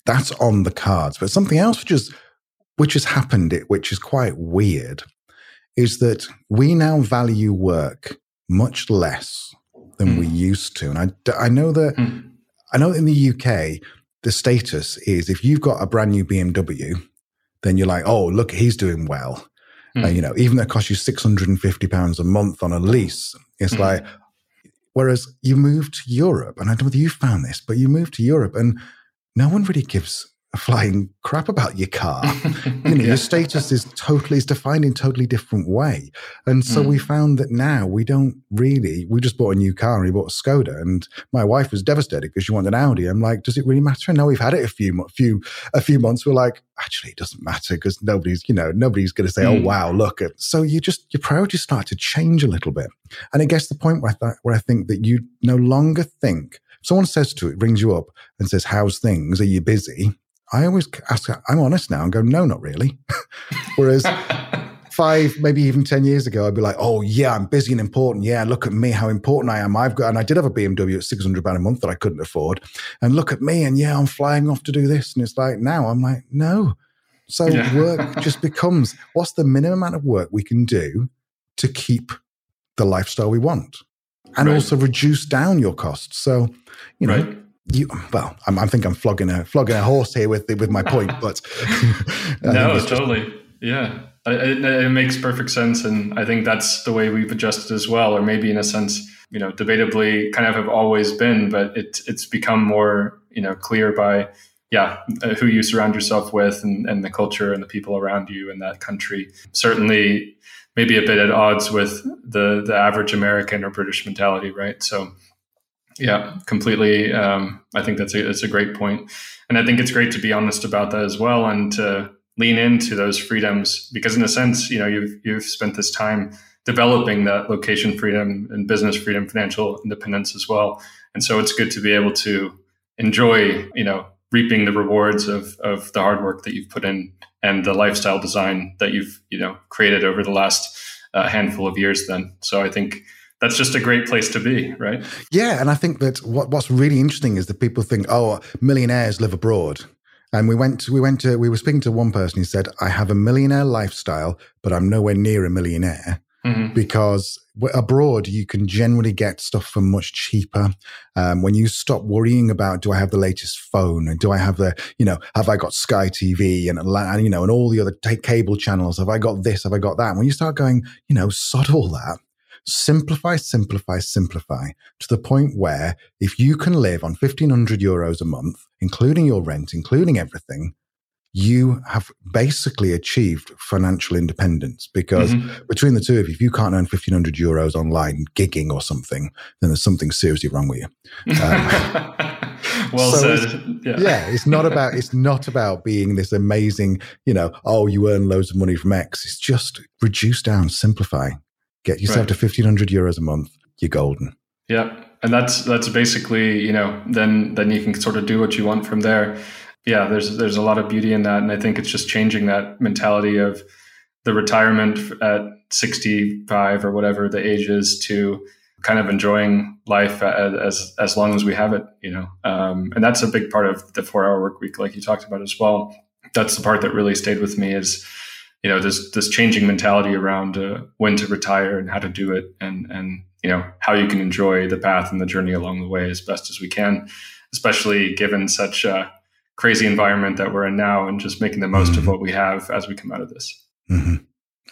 Speaker 2: that's on the cards. But something else which is which has happened, which is quite weird is that we now value work much less than mm. we hmm. used to. And I, I know that mm. I know in the UK, the status is if you've got a brand new BMW, then you're like, oh, look, he's doing well. Mm. Uh, you know, even though it costs you six hundred and fifty pounds a month on a lease, it's hmm. like. Whereas you move to Europe, and I don't know whether you found this, but you move to Europe, and no one really gives flying crap about your car. *laughs* you know, yeah. your status is totally is defined in totally different way. And so mm. we found that now we don't really. We just bought a new car and we bought a Skoda, and my wife was devastated because she wanted an Audi. I'm like, does it really matter? And now we've had it a few few a few months. We're like, actually, it doesn't matter because nobody's you know nobody's going to say, oh, mm. oh wow, look. So you just your priorities start to change a little bit, and it gets to the point where I th- where I think that you no longer think someone says to it, rings you up and says, How's things? Are you busy? I always ask, I'm honest now and go, no, not really. *laughs* Whereas *laughs* five, maybe even 10 years ago, I'd be like, oh, yeah, I'm busy and important. Yeah, look at me, how important I am. I've got, and I did have a BMW at 600 pound a month that I couldn't afford. And look at me, and yeah, I'm flying off to do this. And it's like, now I'm like, no. So yeah. *laughs* work just becomes what's the minimum amount of work we can do to keep the lifestyle we want and right. also reduce down your costs. So, you know, right you well, I'm, I think I'm flogging a flogging a horse here with with my point, *laughs* but *laughs*
Speaker 1: no, totally, just, yeah, it, it, makes perfect sense, and I think that's the way we've adjusted as well, or maybe in a sense, you know, debatably, kind of have always been, but it it's become more you know clear by yeah uh, who you surround yourself with and, and the culture and the people around you in that country. Certainly maybe a bit at odds with the the average american or british mentality right? So yeah, completely. Um, I think that's a, that's a great point. And I think it's great to be honest about that as well and to lean into those freedoms because in a sense, you know, you've, you've spent this time developing that location freedom and business freedom, financial independence as well. And so it's good to be able to enjoy, you know, reaping the rewards of, of the hard work that you've put in and the lifestyle design that you've, you know, created over the last uh, handful of years then. So I think that's just a great place to be, right?
Speaker 2: Yeah, and I think that what, what's really interesting is that people think, oh, millionaires live abroad. And we went to, we went to we were speaking to one person who said, I have a millionaire lifestyle, but I'm nowhere near a millionaire. Mm-hmm. Because abroad, you can generally get stuff for much cheaper. Um, when you stop worrying about, do I have the latest phone and do I have the, you know, have I got Sky TV and, and you know, and all the other t- cable channels? Have I got this? Have I got that? when you start going, you know, sod all that simplify, simplify, simplify to the point where if you can live on 1500 euros a month, including your rent, including everything, you have basically achieved financial independence because mm-hmm. between the two of you, if you can't earn 1500 euros online gigging or something, then there's something seriously wrong with you. Um, *laughs*
Speaker 1: well so said.
Speaker 2: It's, yeah. yeah. it's not about it's not about being this amazing, you know, oh, you earn loads of money from X. It's just reduce down, simplify, Get yourself right. to fifteen hundred euros a month. You're golden.
Speaker 1: Yeah, and that's that's basically you know then then you can sort of do what you want from there. Yeah, there's there's a lot of beauty in that, and I think it's just changing that mentality of the retirement at 65 or whatever the age is to kind of enjoying life as as long as we have it you know um, and that's a big part of the four hour work week like you talked about as well that's the part that really stayed with me is you know this this changing mentality around uh, when to retire and how to do it and and you know how you can enjoy the path and the journey along the way as best as we can especially given such a crazy environment that we're in now and just making the most mm-hmm. of what we have as we come out of this
Speaker 2: mm-hmm.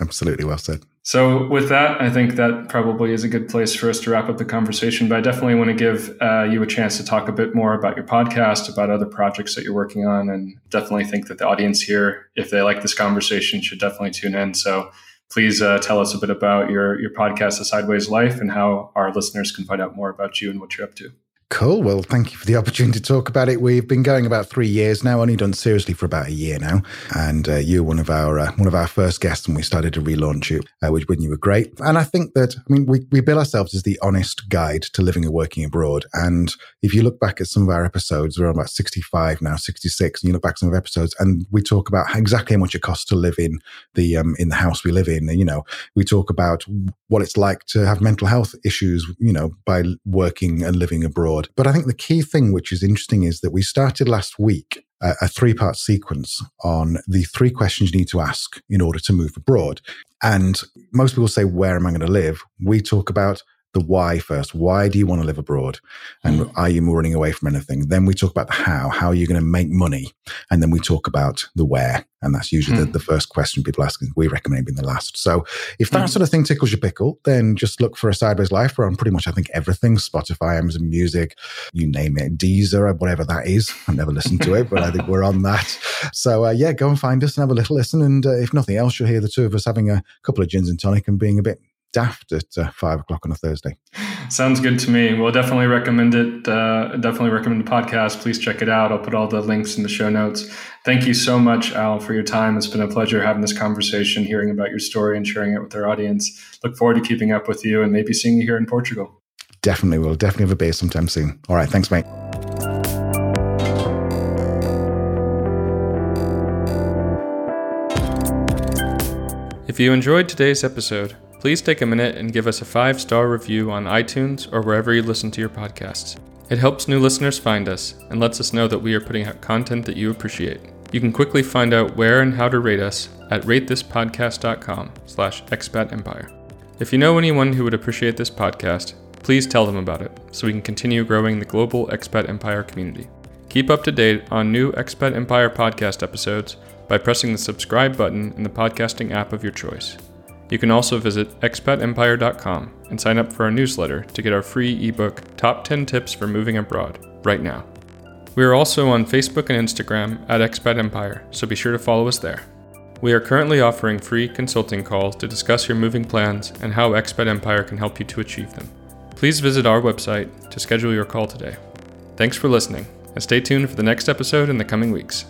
Speaker 2: absolutely well said
Speaker 1: so, with that, I think that probably is a good place for us to wrap up the conversation. But I definitely want to give uh, you a chance to talk a bit more about your podcast, about other projects that you're working on, and definitely think that the audience here, if they like this conversation, should definitely tune in. So, please uh, tell us a bit about your your podcast, The Sideways Life, and how our listeners can find out more about you and what you're up to.
Speaker 2: Cool. Well, thank you for the opportunity to talk about it. We've been going about three years now, only done seriously for about a year now. And uh, you're one of our uh, one of our first guests, and we started to relaunch you, uh, which when you were great. And I think that I mean we we bill ourselves as the honest guide to living and working abroad. And if you look back at some of our episodes, we're on about 65 now, 66, and you look back at some of episodes, and we talk about exactly how much it costs to live in the um, in the house we live in. And, you know, we talk about what it's like to have mental health issues, you know, by working and living abroad But I think the key thing, which is interesting, is that we started last week uh, a, a three part sequence on the three questions you need to ask in order to move abroad. And most people say, Where am I going to live? We talk about the why first. Why do you want to live abroad? And mm. are you running away from anything? Then we talk about the how. How are you going to make money? And then we talk about the where. And that's usually mm. the, the, first question people ask. And we recommend being the last. So if that mm. sort of thing tickles your pickle, then just look for a sideways life. We're on pretty much, I think, everything Spotify, Amazon Music, you name it, Deezer, whatever that is. I've never listened to it, but I think we're on that. So uh, yeah, go and find us and have a little listen. And uh, if nothing else, you'll hear the two of us having a couple of gins and tonic and being a bit daft at uh, five o'clock on a Thursday.
Speaker 1: Sounds good to me. Well, definitely recommend it. Uh, definitely recommend the podcast. Please check it out. I'll put all the links in the show notes. Thank you so much, Al, for your time. It's been a pleasure having this conversation, hearing about your story, and sharing it with our audience. Look forward to keeping up with you and maybe seeing you here in Portugal.
Speaker 2: Definitely We'll Definitely have a beer sometime soon. All right. Thanks, mate.
Speaker 1: If you enjoyed today's episode, please take a minute and give us a five star review on iTunes or wherever you listen to your podcasts. It helps new listeners find us and lets us know that we are putting out content that you appreciate. You can quickly find out where and how to rate us at ratethispodcast.com slash expatempire. If you know anyone who would appreciate this podcast, please tell them about it so we can continue growing the global expat empire community. Keep up to date on new Expat Empire podcast episodes by pressing the subscribe button in the podcasting app of your choice. You can also visit expatempire.com and sign up for our newsletter to get our free ebook, Top 10 Tips for Moving Abroad, right now. We are also on Facebook and Instagram at Expat Empire, so be sure to follow us there. We are currently offering free consulting calls to discuss your moving plans and how Expat Empire can help you to achieve them. Please visit our website to schedule your call today. Thanks for listening, and stay tuned for the next episode in the coming weeks.